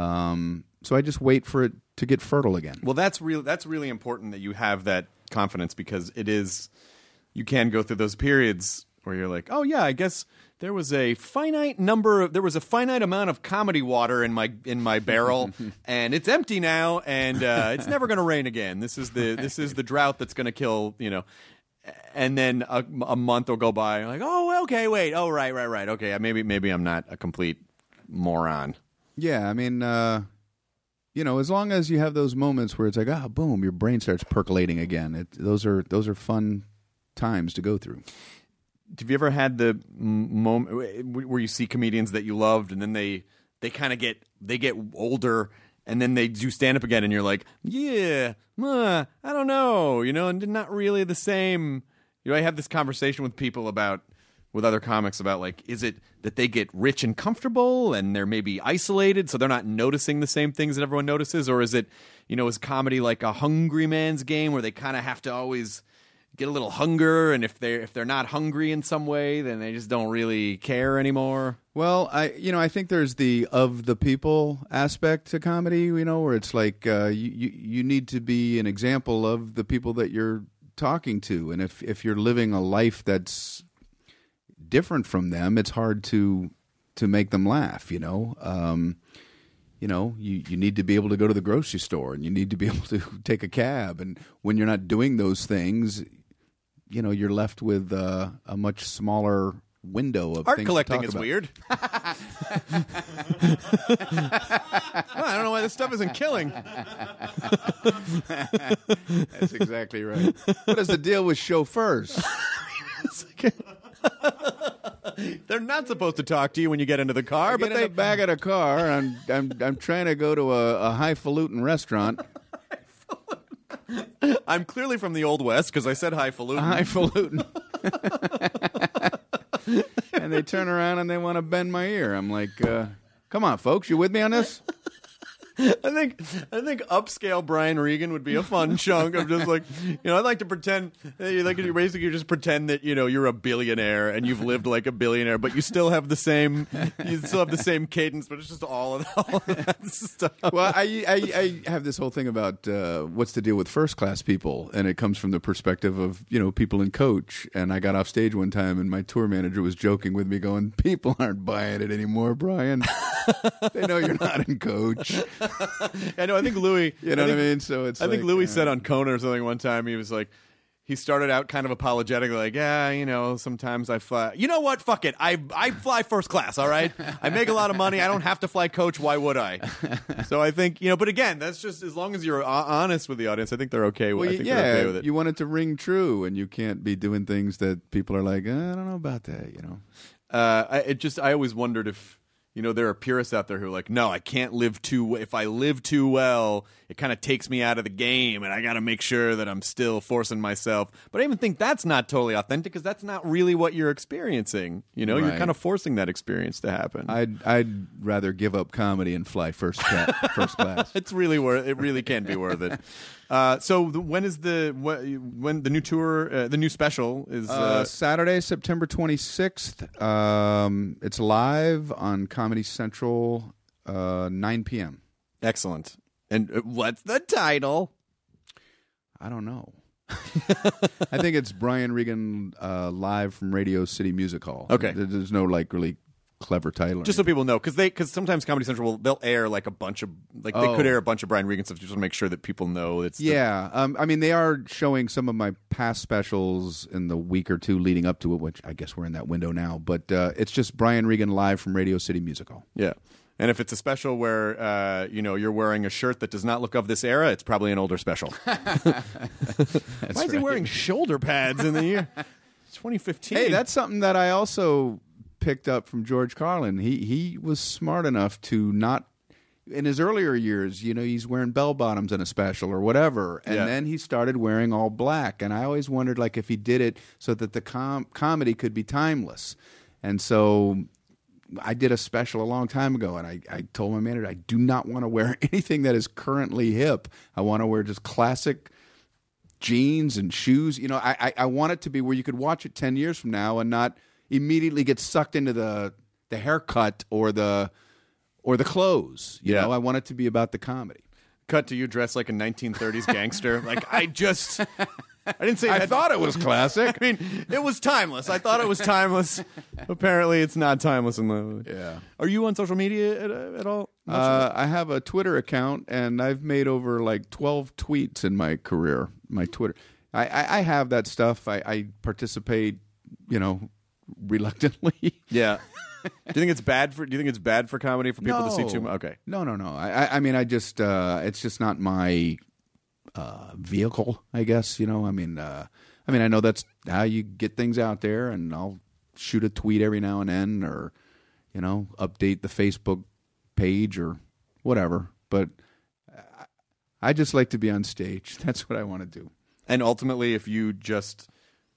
um, so I just wait for it to get fertile again. Well, that's real. That's really important that you have that confidence because it is. You can go through those periods where you're like, oh yeah, I guess there was a finite number of there was a finite amount of comedy water in my in my barrel, and it's empty now, and uh, it's never going to rain again. This is the this is the drought that's going to kill you know. And then a, a month will go by, like, oh, okay, wait, oh, right, right, right, okay, maybe maybe I'm not a complete moron. Yeah, I mean, uh, you know, as long as you have those moments where it's like, ah, boom, your brain starts percolating again. It, those are those are fun times to go through. Have you ever had the moment where you see comedians that you loved and then they they kind of get they get older and then they do stand up again and you're like yeah uh, i don't know you know and not really the same. You know i have this conversation with people about with other comics about like is it that they get rich and comfortable and they're maybe isolated so they're not noticing the same things that everyone notices? Or is it you know is comedy like a hungry man's game where they kind of have to always get a little hunger and if they're if they're not hungry in some way then they just don't really care anymore Well, I you know I think there's the of the people aspect to comedy, you know, where it's like uh, you, you you need to be an example of the people that you're talking to, and if if you're living a life that's different from them, it's hard to to make them laugh, you know. Um, you know, you, you need to be able to go to the grocery store and you need to be able to take a cab. And when you're not doing those things, you know, you're left with uh, a much smaller window of art things to collecting is about. weird Well, i don't know why this stuff isn't killing That's exactly right. what is the deal with chauffeurs? they're not supposed to talk to you when you get into the car But they the back of the car. I'm I'm I'm trying to go to a, a highfalutin restaurant. i'm clearly from the old west because i said highfalutin highfalutin. and they turn around and they want to bend my ear. I'm like, uh, come on, folks, you with me on this? I think I think upscale Brian Regan would be a fun chunk of just like you know I'd like to pretend you like you basically you just pretend that you know you're a billionaire and you've lived like a billionaire but you still have the same you still have the same cadence but it's just all of, all of that stuff. Well, I, I I have this whole thing about uh, what's the deal with first class people, and it comes from the perspective of you know people in coach. And I got off stage one time, and my tour manager was joking with me, going, "People aren't buying it anymore, Brian. they know you're not in coach. I know I think Louis You know I what I mean? So it's I think like, Louis uh, said on Conan or something one time he was like he started out kind of apologetic, like, yeah, you know, sometimes I fly. You know what? Fuck it. I I fly first class. All right. I make a lot of money. I don't have to fly coach. Why would I? So I think you know. But again, that's just as long as you're ho- honest with the audience. I think they're okay. with Well, I think yeah, they're okay with it. you want it to ring true, and you can't be doing things that people are like, "Uh, I don't know about that, you know. uh, I, it just I always wondered if you know there are purists out there who are like, no, I can't live too. If I live too well, it kind of takes me out of the game, and I got to make sure that I'm still forcing myself. But I even think that's not totally authentic because that's not really what you're experiencing. You know, you're kind of forcing that experience to happen. I'd I'd rather give up comedy and fly first ca- first class. it's really worth. It really can be worth it. Uh, so the, when is the wh- when the new tour, uh, the new special is? Uh, Uh, Saturday, September 26th. Um, it's live on Comedy Central, uh, 9 p.m. excellent. And uh, what's the title? I don't know. I think it's Brian Regan uh, live from Radio City Music Hall. Okay. There's no like really clever title. Just so people know, because they because sometimes Comedy Central will they'll air like a bunch of like they Oh. could air a bunch of Brian Regan stuff just to make sure that people know it's the- Yeah, um, I mean they are showing some of my past specials in the week or two leading up to it, which I guess we're in that window now. But uh, it's just Brian Regan live from Radio City Music Hall. yeah. And if it's a special where uh, you know you're wearing a shirt that does not look of this era, it's probably an older special. Why is he wearing shoulder pads in the year 2015? Hey, that's something that I also picked up from George Carlin. He he was smart enough to not in his earlier years, you know, he's wearing bell bottoms in a special or whatever, and Yeah. then he started wearing all black. And I always wondered, like, if he did it so that the com- comedy could be timeless. And so I did a special a long time ago, and I, I told my manager I do not want to wear anything that is currently hip. I want to wear just classic jeans and shoes. You know, I, I I want it to be where you could watch it ten years from now and not immediately get sucked into the the haircut or the or the clothes. You Yeah. know, I want it to be about the comedy. cut to you dressed like a 1930s gangster. like I just, I didn't say I that- thought it was classic. I mean, it was timeless. I thought it was timeless. Apparently, it's not timeless in the. Yeah. Are you on social media at, at all? Uh, I have a Twitter account, and I've made over like twelve tweets in my career. My Twitter, I, I, I have that stuff. I, I participate, you know, reluctantly. yeah. do you think it's bad for? Do you think it's bad for comedy for people to see too much? Okay. No, no, no. I, I, I mean, I just, uh, it's just not my uh, vehicle. I guess you know. I mean, uh, I mean, I know that's how you get things out there, and I'll shoot a tweet every now and then, or you know, update the Facebook page or whatever. But I, I just like to be on stage. That's what I want to do. And ultimately, if you just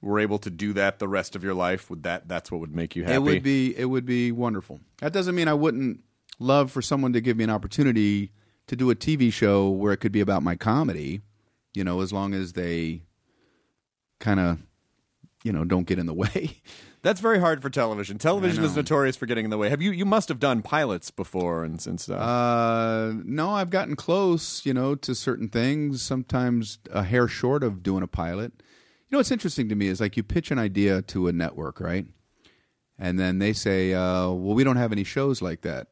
were able to do that the rest of your life, would that that's what would make you happy? It would be it would be wonderful. That doesn't mean I wouldn't love for someone to give me an opportunity to do a TV show where it could be about my comedy, you know, as long as they kind of you know, don't get in the way. That's very hard for television. Television is notorious for getting in the way. Have you? You must have done pilots before and, and stuff. Uh, no, I've gotten close, you know, to certain things. Sometimes a hair short of doing a pilot. You know, what's interesting to me is like you pitch an idea to a network, right? And then they say, uh, "Well, we don't have any shows like that."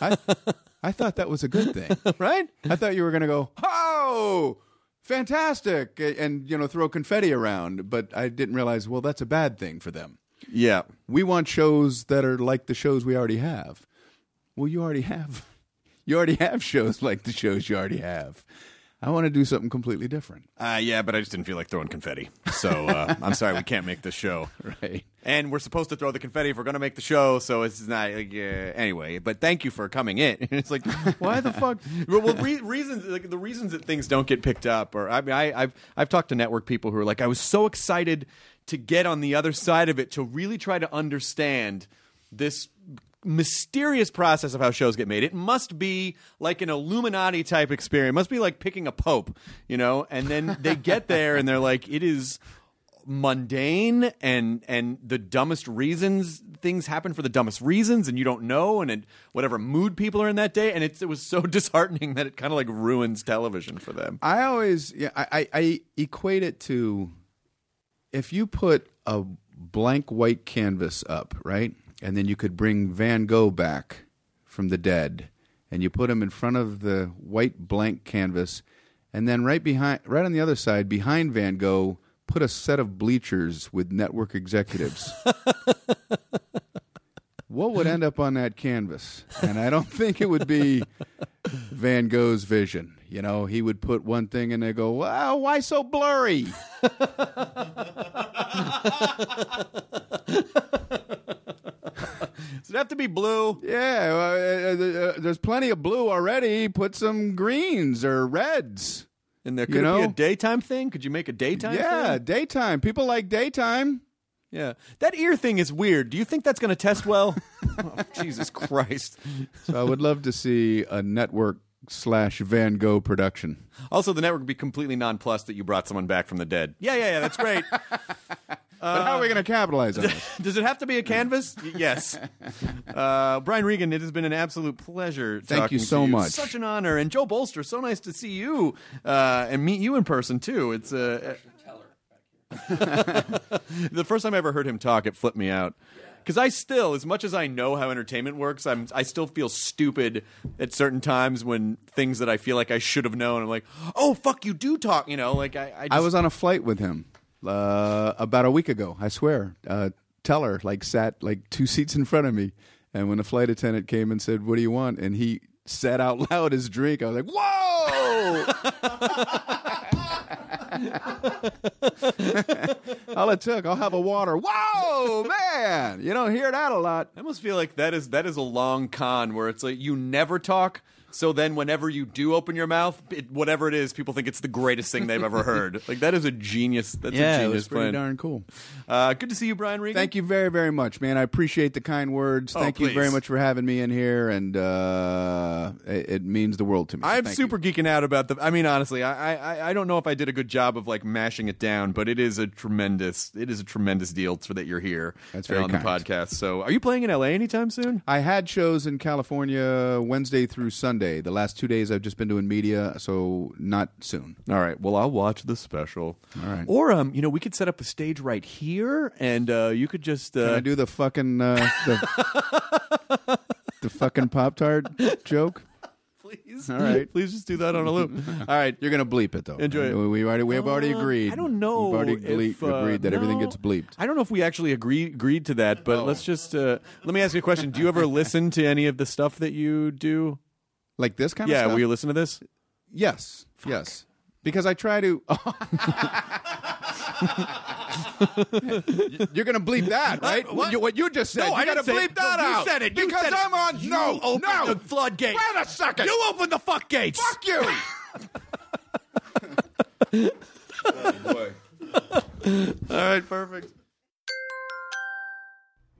I, I thought that was a good thing, right? I thought you were going to go, "Oh, fantastic!" and you know, throw confetti around. But I didn't realize, well, that's a bad thing for them. yeah. We want shows that are like the shows we already have. Well, you already have. You already have shows like the shows you already have. I want to do something completely different. Uh, yeah, but I just didn't feel like throwing confetti. So uh, I'm sorry, we can't make the show. Right. And we're supposed to throw the confetti if we're going to make the show, so it's not like, uh, anyway. But thank you for coming in. it's like, why the fuck? well, well re- reasons like the reasons that things don't get picked up, or I mean, I, I've I've talked to network people who are like, I was so excited to get on the other side of it to really try to understand this mysterious process of how shows get made. It must be like an Illuminati type experience. It must be like picking a pope, you know. And then they get there and they're like, it is mundane and and the dumbest reasons things happen for the dumbest reasons and you don't know and it, whatever mood people are in that day and it was so disheartening that it kind of like ruins television for them I always, yeah, I, I equate it to if you put a blank white canvas up, right, and then you could bring Van Gogh back from the dead, and you put him in front of the white blank canvas, and then right behind, right on the other side, behind Van Gogh, put a set of bleachers with network executives. what would end up on that canvas? And I don't think it would be Van Gogh's vision. You know, he would put one thing and they go, "Wow, why so blurry?" does it have to be blue Yeah, well, uh, uh, there's plenty of blue already. Put some greens or reds. and there You could it be know? a daytime thing could you make a daytime thing? yeah, thing? daytime. People like daytime. yeah that ear thing is weird do you think that's going to test well Oh, jesus christ So I would love to see a network slash Van Gogh production. also the network would be completely nonplussed that you brought someone back from the dead yeah yeah yeah that's great but how are we going to capitalize on this? Does it have to be a canvas? Y- yes. Uh, Brian Regan, it has been an absolute pleasure. Thank talking you to so much. Such an honor. And Joe Bolster, so nice to see you uh, and meet you in person too. It's uh, the first time I ever heard him talk, it flipped me out. Because I still, as much as I know how entertainment works, I'm I still feel stupid at certain times when things that I feel like I should have known. I'm like, oh fuck, you do talk. You know, like I. I, just, I was on a flight with him uh, about a week ago. I swear. Uh, Teller like sat like two seats in front of me, and when the flight attendant came and said, "What do you want?" and he said out loud his drink, I was like, "Whoa!" All it took, I'll have a water. Whoa, man! You don't hear that a lot. I almost feel like that is that is a long con where it's like you never talk. So then, whenever you do open your mouth, it, whatever it is, people think it's the greatest thing they've ever heard. Like that is a genius. That's Yeah, a it genius was pretty plan. darn cool. Uh, good to see you, Brian Regan. Thank you very, very much, man. I appreciate the kind words. Oh, Thank you very much for having me in here, and uh, it, it means the world to me. I'm super geeking out about the. I mean, honestly, I, I I don't know if I did a good job of like mashing it down, but it is a tremendous it is a tremendous deal for that you're here. That's very on kind. the podcast. So, are you playing in LA anytime soon? I had shows in California Wednesday through Sunday. The last two days I've just been doing media, so not soon. All right. Well, I'll watch the special. All right. Or um, you know, we could set up a stage right here, and uh, you could just uh, Can I do the fucking uh, the, the fucking Pop Tart joke? please. All right. Please just do that on a loop. All right. You're gonna bleep it though. Enjoy it. We, already we have already Uh, agreed. I don't know. We've already if, uh, agreed that everything no. gets bleeped. I don't know if we actually agree, agreed to that, but let's just uh, let me ask you a question. Do you ever listen to any of the stuff that you do? Like this kind yeah, of stuff. Yeah, will you listen to this? Yes, yes. Because I try to. You're gonna bleep that, right? what? You- what you just said. No, you I gotta didn't say bleep it. that No, you out. said it. You Because said it. I'm on. You no, opened no. the floodgates. Wait a second. You open the fuck gates. Fuck you. All right, perfect.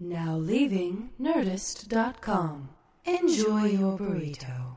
Now leaving Nerdist.com. Enjoy your burrito.